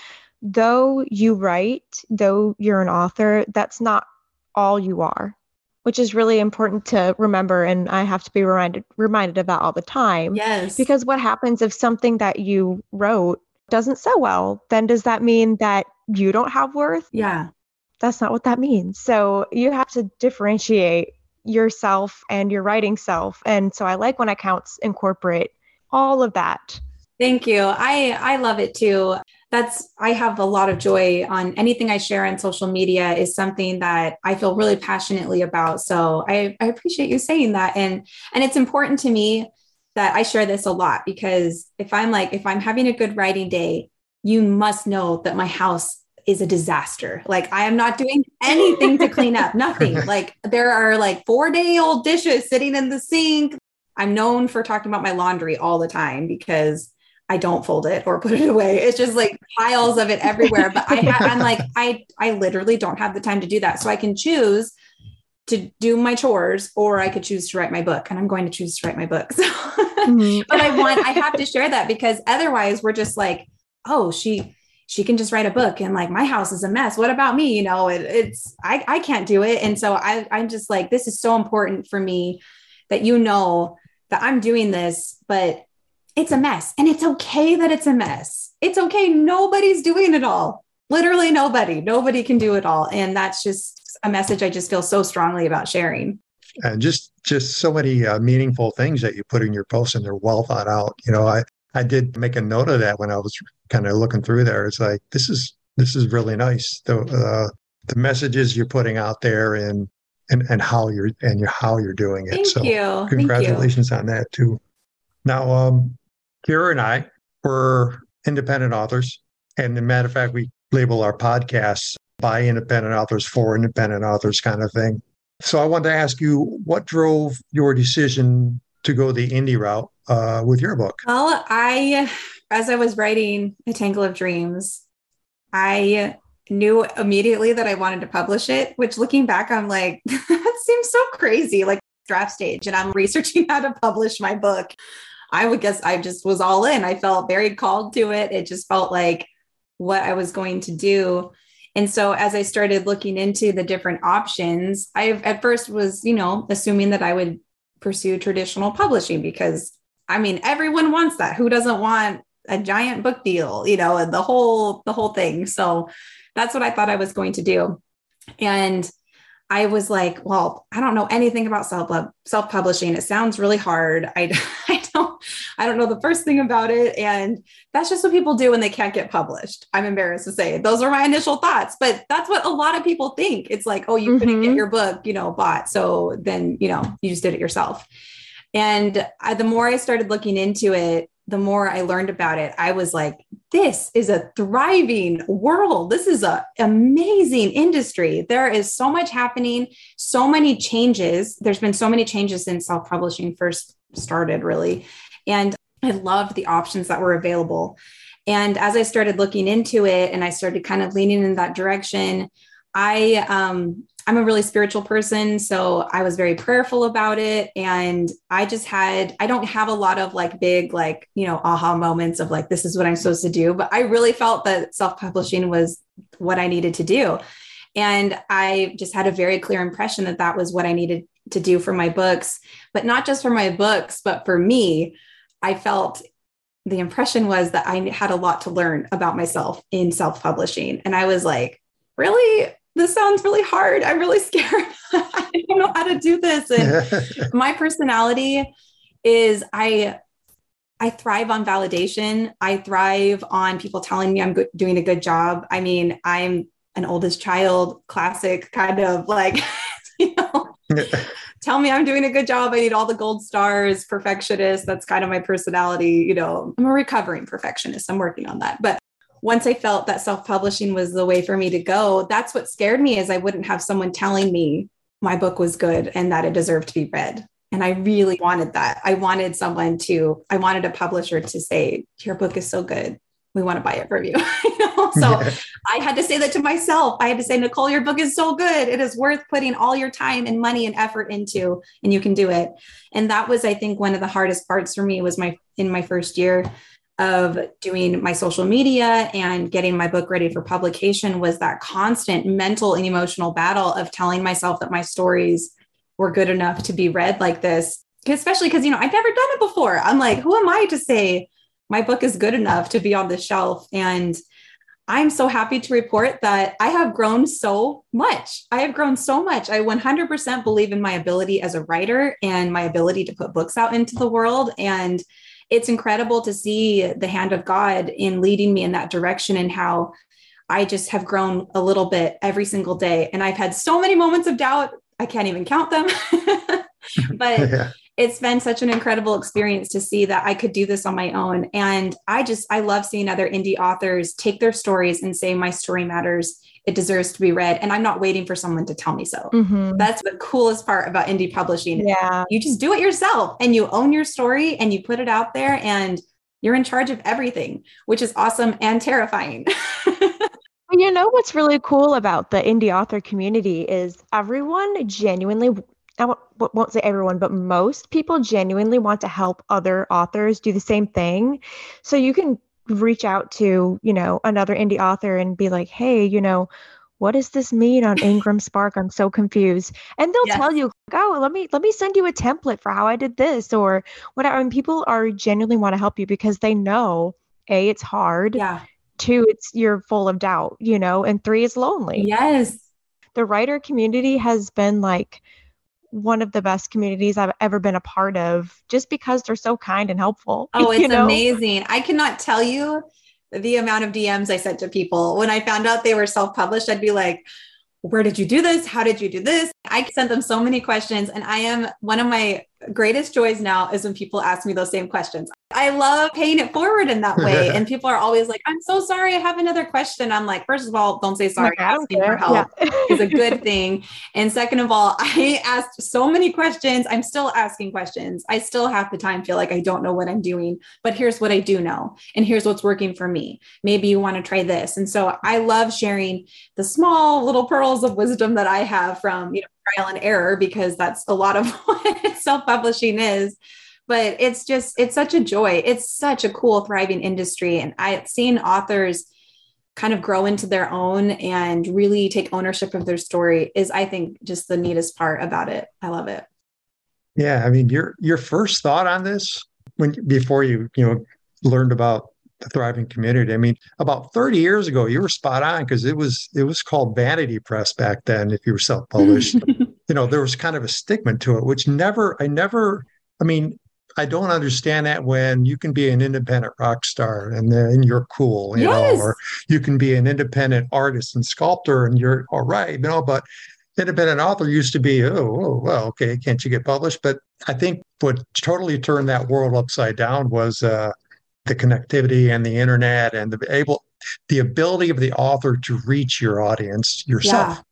Speaker 3: though you write, though you're an author, that's not all you are, which is really important to remember. And I have to be reminded reminded of that all the time.
Speaker 1: Yes.
Speaker 3: Because what happens if something that you wrote doesn't sell well? Then does that mean that you don't have worth?
Speaker 1: Yeah.
Speaker 3: That's not what that means. So you have to differentiate yourself and your writing self. And so I like when accounts incorporate all of that.
Speaker 1: Thank you. I I love it too. That's I have a lot of joy on anything I share on social media is something that I feel really passionately about. So I, I appreciate you saying that. And and it's important to me that I share this a lot because if I'm like, if I'm having a good writing day, you must know that my house is a disaster. Like I am not doing anything to clean up, nothing. Like there are like four day old dishes sitting in the sink. I'm known for talking about my laundry all the time because I don't fold it or put it away. It's just like piles of it everywhere. But I ha- I'm like, I I literally don't have the time to do that. So I can choose to do my chores or I could choose to write my book. And I'm going to choose to write my book. So mm-hmm. but I want I have to share that because otherwise we're just like, oh, she she can just write a book and like my house is a mess. What about me? You know, it, it's I I can't do it. And so I I'm just like, this is so important for me that you know that I'm doing this, but it's a mess. And it's okay that it's a mess. It's okay. Nobody's doing it all. Literally nobody. Nobody can do it all. And that's just a message I just feel so strongly about sharing.
Speaker 2: And just just so many uh, meaningful things that you put in your posts and they're well thought out. You know, I I did make a note of that when I was kind of looking through there. It's like this is this is really nice. The uh, the messages you're putting out there and and and how you're and your how you're doing it.
Speaker 1: Thank
Speaker 2: so
Speaker 1: you.
Speaker 2: congratulations you. on that too. Now, um, Keira and I were independent authors. And a matter of fact, we label our podcasts by independent authors for independent authors kind of thing. So I wanted to ask you what drove your decision to go the indie route uh, with your book?
Speaker 1: Well, I, as I was writing A Tangle of Dreams, I knew immediately that I wanted to publish it, which looking back, I'm like, that seems so crazy, like draft stage. And I'm researching how to publish my book. I would guess I just was all in. I felt very called to it. It just felt like what I was going to do. And so as I started looking into the different options, I at first was, you know, assuming that I would pursue traditional publishing because I mean, everyone wants that. Who doesn't want a giant book deal, you know, and the whole the whole thing. So that's what I thought I was going to do. And I was like, well, I don't know anything about self self publishing. It sounds really hard. I, I don't I don't know the first thing about it, and that's just what people do when they can't get published. I'm embarrassed to say those are my initial thoughts, but that's what a lot of people think. It's like, oh, you mm-hmm. couldn't get mm-hmm. your book, you know, bought, so then you know you just did it yourself. And I, the more I started looking into it, the more I learned about it, I was like, this is a thriving world. This is an amazing industry. There is so much happening, so many changes. There's been so many changes since self publishing first started, really. And I loved the options that were available. And as I started looking into it and I started kind of leaning in that direction, I um, I'm a really spiritual person. So I was very prayerful about it. And I just had, I don't have a lot of like big, like, you know, aha moments of like, this is what I'm supposed to do. But I really felt that self publishing was what I needed to do. And I just had a very clear impression that that was what I needed to do for my books, but not just for my books, but for me. I felt the impression was that I had a lot to learn about myself in self publishing. And I was like, really? This sounds really hard. I'm really scared. I don't know how to do this. And my personality is I I thrive on validation. I thrive on people telling me I'm doing a good job. I mean, I'm an oldest child, classic kind of like, you know, tell me I'm doing a good job. I need all the gold stars, perfectionist. That's kind of my personality. You know, I'm a recovering perfectionist. I'm working on that. But once I felt that self publishing was the way for me to go, that's what scared me is I wouldn't have someone telling me my book was good and that it deserved to be read. And I really wanted that. I wanted someone to, I wanted a publisher to say, Your book is so good. We want to buy it from you. you know? So yeah. I had to say that to myself. I had to say, Nicole, your book is so good. It is worth putting all your time and money and effort into, and you can do it. And that was, I think, one of the hardest parts for me was my in my first year of doing my social media and getting my book ready for publication was that constant mental and emotional battle of telling myself that my stories were good enough to be read like this especially because you know i've never done it before i'm like who am i to say my book is good enough to be on the shelf and I'm so happy to report that I have grown so much. I have grown so much. I 100% believe in my ability as a writer and my ability to put books out into the world. And it's incredible to see the hand of God in leading me in that direction and how I just have grown a little bit every single day. And I've had so many moments of doubt. I can't even count them. but yeah it's been such an incredible experience to see that I could do this on my own. And I just, I love seeing other indie authors take their stories and say, my story matters. It deserves to be read. And I'm not waiting for someone to tell me so. Mm-hmm. That's the coolest part about indie publishing.
Speaker 3: Yeah.
Speaker 1: You just do it yourself and you own your story and you put it out there and you're in charge of everything, which is awesome and terrifying.
Speaker 3: You know what's really cool about the indie author community is everyone genuinely I won't say everyone, but most people genuinely want to help other authors do the same thing. So you can reach out to, you know, another indie author and be like, hey, you know, what does this mean on Ingram Spark? I'm so confused. And they'll yes. tell you, oh, let me let me send you a template for how I did this or whatever. And people are genuinely want to help you because they know A, it's hard.
Speaker 1: Yeah.
Speaker 3: Two, it's you're full of doubt, you know, and three is lonely.
Speaker 1: Yes.
Speaker 3: The writer community has been like one of the best communities I've ever been a part of just because they're so kind and helpful.
Speaker 1: Oh, it's you know? amazing. I cannot tell you the amount of DMs I sent to people. When I found out they were self published, I'd be like, where did you do this? How did you do this? I sent them so many questions. And I am one of my greatest joys now is when people ask me those same questions. I love paying it forward in that way. and people are always like, I'm so sorry. I have another question. I'm like, first of all, don't say sorry. Asking for help yeah. is a good thing. And second of all, I asked so many questions. I'm still asking questions. I still half the time feel like I don't know what I'm doing, but here's what I do know. And here's what's working for me. Maybe you want to try this. And so I love sharing the small little pearls of wisdom that I have from, you know, trial and error because that's a lot of what self-publishing is but it's just it's such a joy. It's such a cool thriving industry. And i've seen authors kind of grow into their own and really take ownership of their story is i think just the neatest part about it. I love it.
Speaker 2: Yeah i mean your your first thought on this when before you you know learned about the thriving community i mean about 30 years ago you were spot on because it was it was called vanity press back then if you were self-published. You know there was kind of a stigma to it which never i never i mean I don't understand that when you can be an independent rock star and then you're cool, you yes. know, or you can be an independent artist and sculptor and you're all right, you know, but independent author used to be, oh, oh, well, okay, can't you get published? But I think what totally turned that world upside down was uh, the connectivity and the internet and the able the ability of the author to reach your audience yourself. Yeah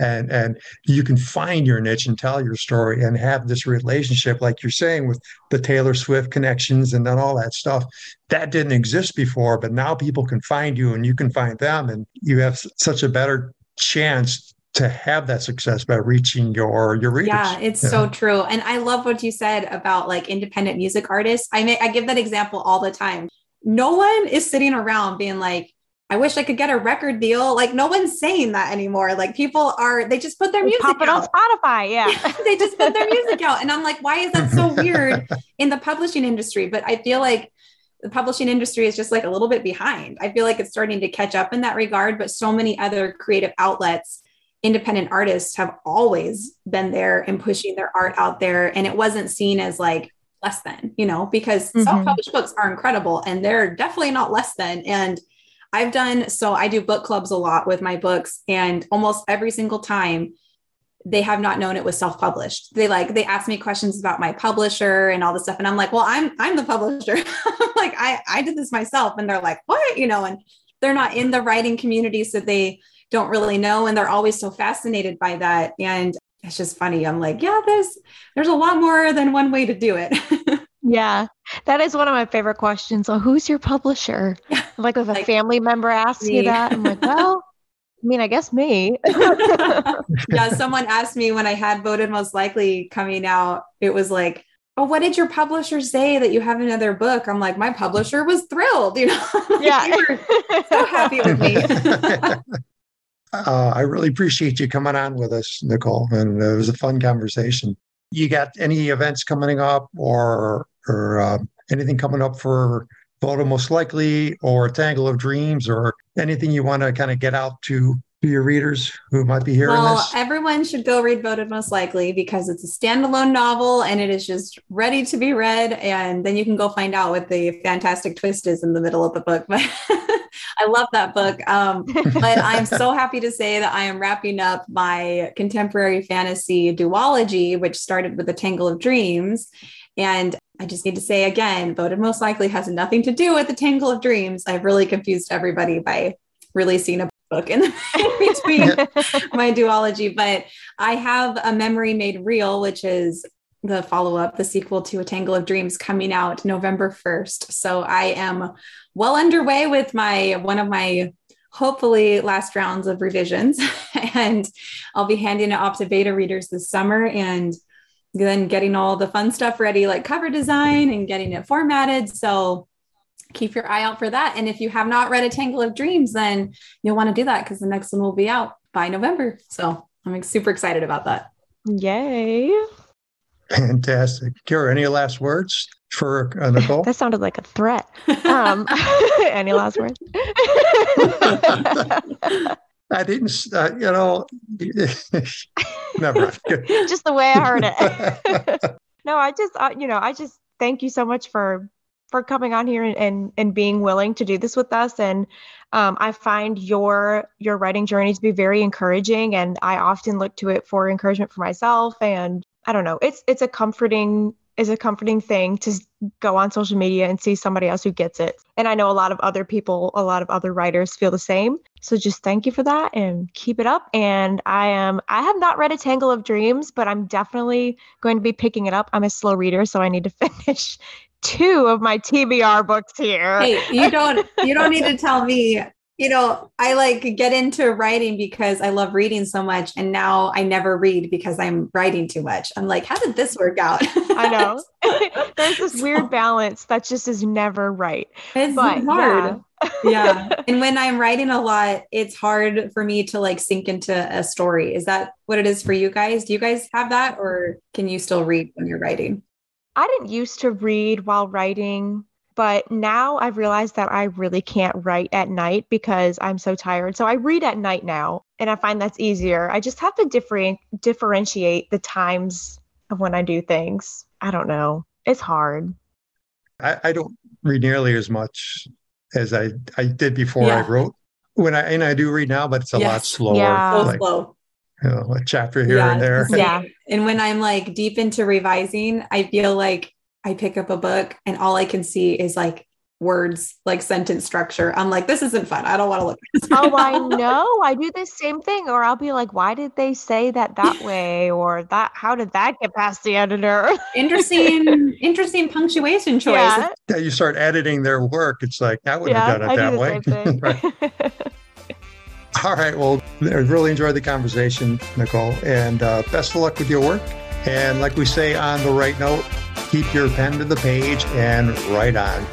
Speaker 2: and and you can find your niche and tell your story and have this relationship like you're saying with the taylor swift connections and then all that stuff that didn't exist before but now people can find you and you can find them and you have such a better chance to have that success by reaching your your readers.
Speaker 1: Yeah, it's so true. And I love what you said about like independent music artists. I may I give that example all the time. No one is sitting around being like, I wish I could get a record deal. Like no one's saying that anymore. Like people are, they just put their music
Speaker 3: pop it out. on Spotify. Yeah.
Speaker 1: they just put their music out. And I'm like, why is that so weird in the publishing industry? But I feel like the publishing industry is just like a little bit behind. I feel like it's starting to catch up in that regard, but so many other creative outlets, independent artists have always been there and pushing their art out there. And it wasn't seen as like less than, you know, because mm-hmm. self-published books are incredible and they're definitely not less than. And I've done so I do book clubs a lot with my books and almost every single time they have not known it was self-published. They like they ask me questions about my publisher and all this stuff and I'm like, "Well, I'm I'm the publisher." like I I did this myself and they're like, "What?" you know, and they're not in the writing community so they don't really know and they're always so fascinated by that and it's just funny. I'm like, "Yeah, there's there's a lot more than one way to do it."
Speaker 3: Yeah, that is one of my favorite questions. So, who's your publisher? Like, if a like, family member asks me. you that, I'm like, well, I mean, I guess me.
Speaker 1: yeah, someone asked me when I had voted most likely coming out, it was like, oh, what did your publisher say that you have another book? I'm like, my publisher was thrilled, you know?
Speaker 3: yeah.
Speaker 1: so happy with me.
Speaker 2: Uh, I really appreciate you coming on with us, Nicole, and it was a fun conversation. You got any events coming up or or uh, anything coming up for Voted Most Likely or Tangle of Dreams or anything you want to kind of get out to to your readers who might be hearing
Speaker 1: well,
Speaker 2: this?
Speaker 1: everyone should go read Voted Most Likely because it's a standalone novel and it is just ready to be read. And then you can go find out what the fantastic twist is in the middle of the book. But I love that book. Um, but I'm so happy to say that I am wrapping up my contemporary fantasy duology, which started with A Tangle of Dreams. And I just need to say again, Voted Most Likely has nothing to do with The Tangle of Dreams. I've really confused everybody by releasing a book in, between my duology, but I have a memory made real, which is the follow up, the sequel to A Tangle of Dreams coming out November 1st. So I am well underway with my one of my hopefully last rounds of revisions and I'll be handing it off to beta readers this summer and then getting all the fun stuff ready like cover design and getting it formatted. So keep your eye out for that. And if you have not read A Tangle of Dreams, then you'll want to do that because the next one will be out by November. So I'm super excited about that.
Speaker 3: Yay.
Speaker 2: Fantastic. Keira, any last words for uh, Nicole?
Speaker 3: that sounded like a threat. Um, any last words?
Speaker 2: I didn't, uh, you know, never.
Speaker 3: just the way I heard it. no, I just, uh, you know, I just thank you so much for for coming on here and, and, and being willing to do this with us. And um, I find your your writing journey to be very encouraging, and I often look to it for encouragement for myself. And I don't know, it's it's a comforting is a comforting thing to go on social media and see somebody else who gets it. And I know a lot of other people, a lot of other writers feel the same. So just thank you for that and keep it up. And I am I have not read A Tangle of Dreams, but I'm definitely going to be picking it up. I'm a slow reader, so I need to finish two of my TBR books here.
Speaker 1: Hey, you don't you don't need to tell me. You know, I like get into writing because I love reading so much and now I never read because I'm writing too much. I'm like, how did this work out?
Speaker 3: I know. There's this so, weird balance that just is never right.
Speaker 1: It's but, hard. Yeah. yeah. And when I'm writing a lot, it's hard for me to like sink into a story. Is that what it is for you guys? Do you guys have that or can you still read when you're writing?
Speaker 3: I didn't used to read while writing, but now I've realized that I really can't write at night because I'm so tired. So I read at night now, and I find that's easier. I just have to different, differentiate the times of when I do things. I don't know. It's hard.
Speaker 2: I, I don't read nearly as much as I, I did before yeah. I wrote. When I and I do read now, but it's a yes. lot slower.
Speaker 3: Yeah.
Speaker 1: So like, slow
Speaker 2: you know, a chapter here yeah, and there.
Speaker 3: Yeah.
Speaker 1: And when I'm like deep into revising, I feel like I pick up a book and all I can see is like words, like sentence structure. I'm like, this isn't fun. I don't want to look.
Speaker 3: oh, I know. I do the same thing. Or I'll be like, why did they say that that way? Or that, how did that get past the editor?
Speaker 1: interesting, interesting punctuation choice. Yeah.
Speaker 2: yeah. You start editing their work. It's like, I wouldn't yeah, have done it I that way. All right. Well, I really enjoyed the conversation, Nicole, and uh, best of luck with your work. And like we say on the right note, keep your pen to the page and write on.